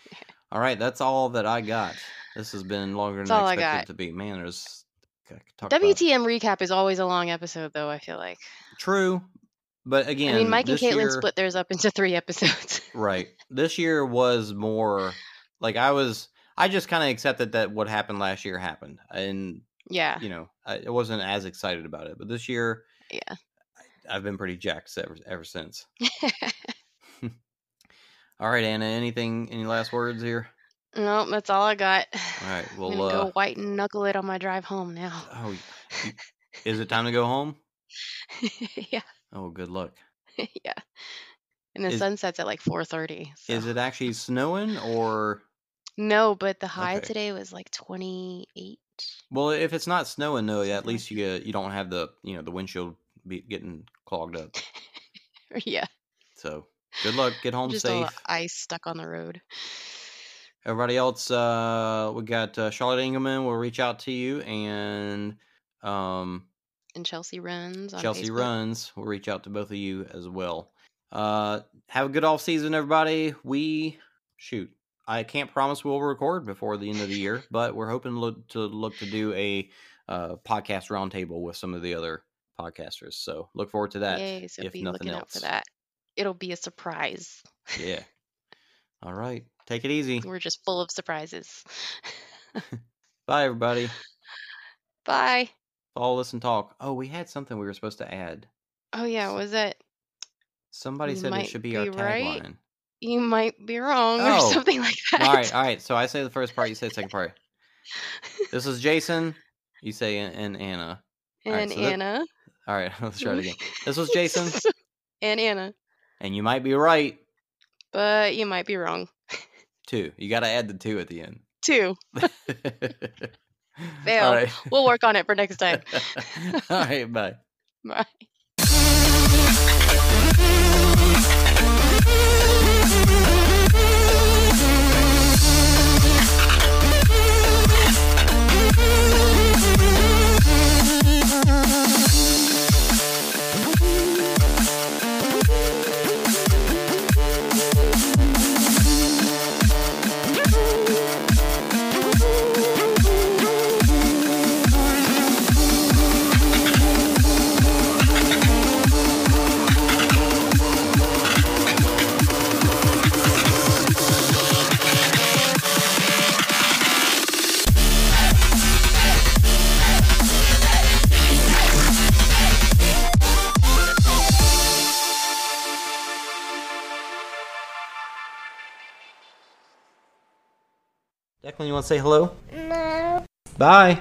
[SPEAKER 2] All right, that's all that I got. This has been longer than
[SPEAKER 3] That's all
[SPEAKER 2] I
[SPEAKER 3] I
[SPEAKER 2] expected
[SPEAKER 3] got.
[SPEAKER 2] to be. Man, there's I could about-
[SPEAKER 3] WTM recap is always a long episode though. I feel like.
[SPEAKER 2] True, but again,
[SPEAKER 3] I mean, Mike and Caitlin
[SPEAKER 2] year-
[SPEAKER 3] split theirs up into three episodes.
[SPEAKER 2] Right. This year was more like I was. I just kind of accepted that what happened last year happened, and
[SPEAKER 3] yeah.
[SPEAKER 2] you know, I, I wasn't as excited about it. But this year,
[SPEAKER 3] Yeah.
[SPEAKER 2] I've been pretty jacked ever ever since. All right, Anna. Anything? Any last words here?
[SPEAKER 3] no, that's all I got.
[SPEAKER 2] All right.
[SPEAKER 3] I'm
[SPEAKER 2] Well,
[SPEAKER 3] gonna
[SPEAKER 2] uh,
[SPEAKER 3] go white and knuckle it on my drive home now.
[SPEAKER 2] oh, is it time to go home?
[SPEAKER 3] yeah,
[SPEAKER 2] Oh, good luck.
[SPEAKER 3] yeah. And the
[SPEAKER 2] Is-
[SPEAKER 3] sun sets at like 4:30.
[SPEAKER 2] Is it actually snowing or?
[SPEAKER 3] No, but the high
[SPEAKER 2] Okay.
[SPEAKER 3] today was like 28.
[SPEAKER 2] Well, if it's not snowing though, at least you get, you don't have the you know the windshield be getting clogged up.
[SPEAKER 3] yeah,
[SPEAKER 2] So good luck. Get home
[SPEAKER 3] just
[SPEAKER 2] safe.
[SPEAKER 3] ice stuck on the road.
[SPEAKER 2] Everybody else, uh, we got uh, Charlotte Engelman. will reach out to you, and um,
[SPEAKER 3] And Chelsea runs
[SPEAKER 2] Chelsea
[SPEAKER 3] Facebook.
[SPEAKER 2] Runs. will reach out to both of you as well. Uh, have a good off season, everybody. We shoot. I can't promise we'll record before the end of the year, but we're hoping look, to look to do a uh, podcast roundtable with some of the other podcasters. So look forward to that.
[SPEAKER 3] Yay! So
[SPEAKER 2] if
[SPEAKER 3] be
[SPEAKER 2] nothing
[SPEAKER 3] looking out for
[SPEAKER 2] else.
[SPEAKER 3] that. It'll be a surprise.
[SPEAKER 2] Yeah. All right. Take it easy.
[SPEAKER 3] We're just full of surprises.
[SPEAKER 2] Bye, everybody.
[SPEAKER 3] Bye.
[SPEAKER 2] Follow us and talk. Oh, we had something we were supposed to add.
[SPEAKER 3] Oh yeah, was it?
[SPEAKER 2] Somebody
[SPEAKER 3] You
[SPEAKER 2] said it should be our
[SPEAKER 3] be right.
[SPEAKER 2] tagline.
[SPEAKER 3] You might be wrong or
[SPEAKER 2] Oh.
[SPEAKER 3] something like that.
[SPEAKER 2] all right, all right. So I say the first part, you say the second part. This is Jason. You say and, and Anna. all right,
[SPEAKER 3] and
[SPEAKER 2] so that-
[SPEAKER 3] Anna.
[SPEAKER 2] All right, let's try it again. This was Jason,
[SPEAKER 3] and Anna.
[SPEAKER 2] and you might be right
[SPEAKER 3] But you might be wrong.
[SPEAKER 2] two. You got to add the two at the end.
[SPEAKER 3] Two. Fail.
[SPEAKER 2] right.
[SPEAKER 3] We'll work on it for next time.
[SPEAKER 2] all right. Bye.
[SPEAKER 3] Bye.
[SPEAKER 2] You want to say hello?
[SPEAKER 5] No.
[SPEAKER 2] Bye.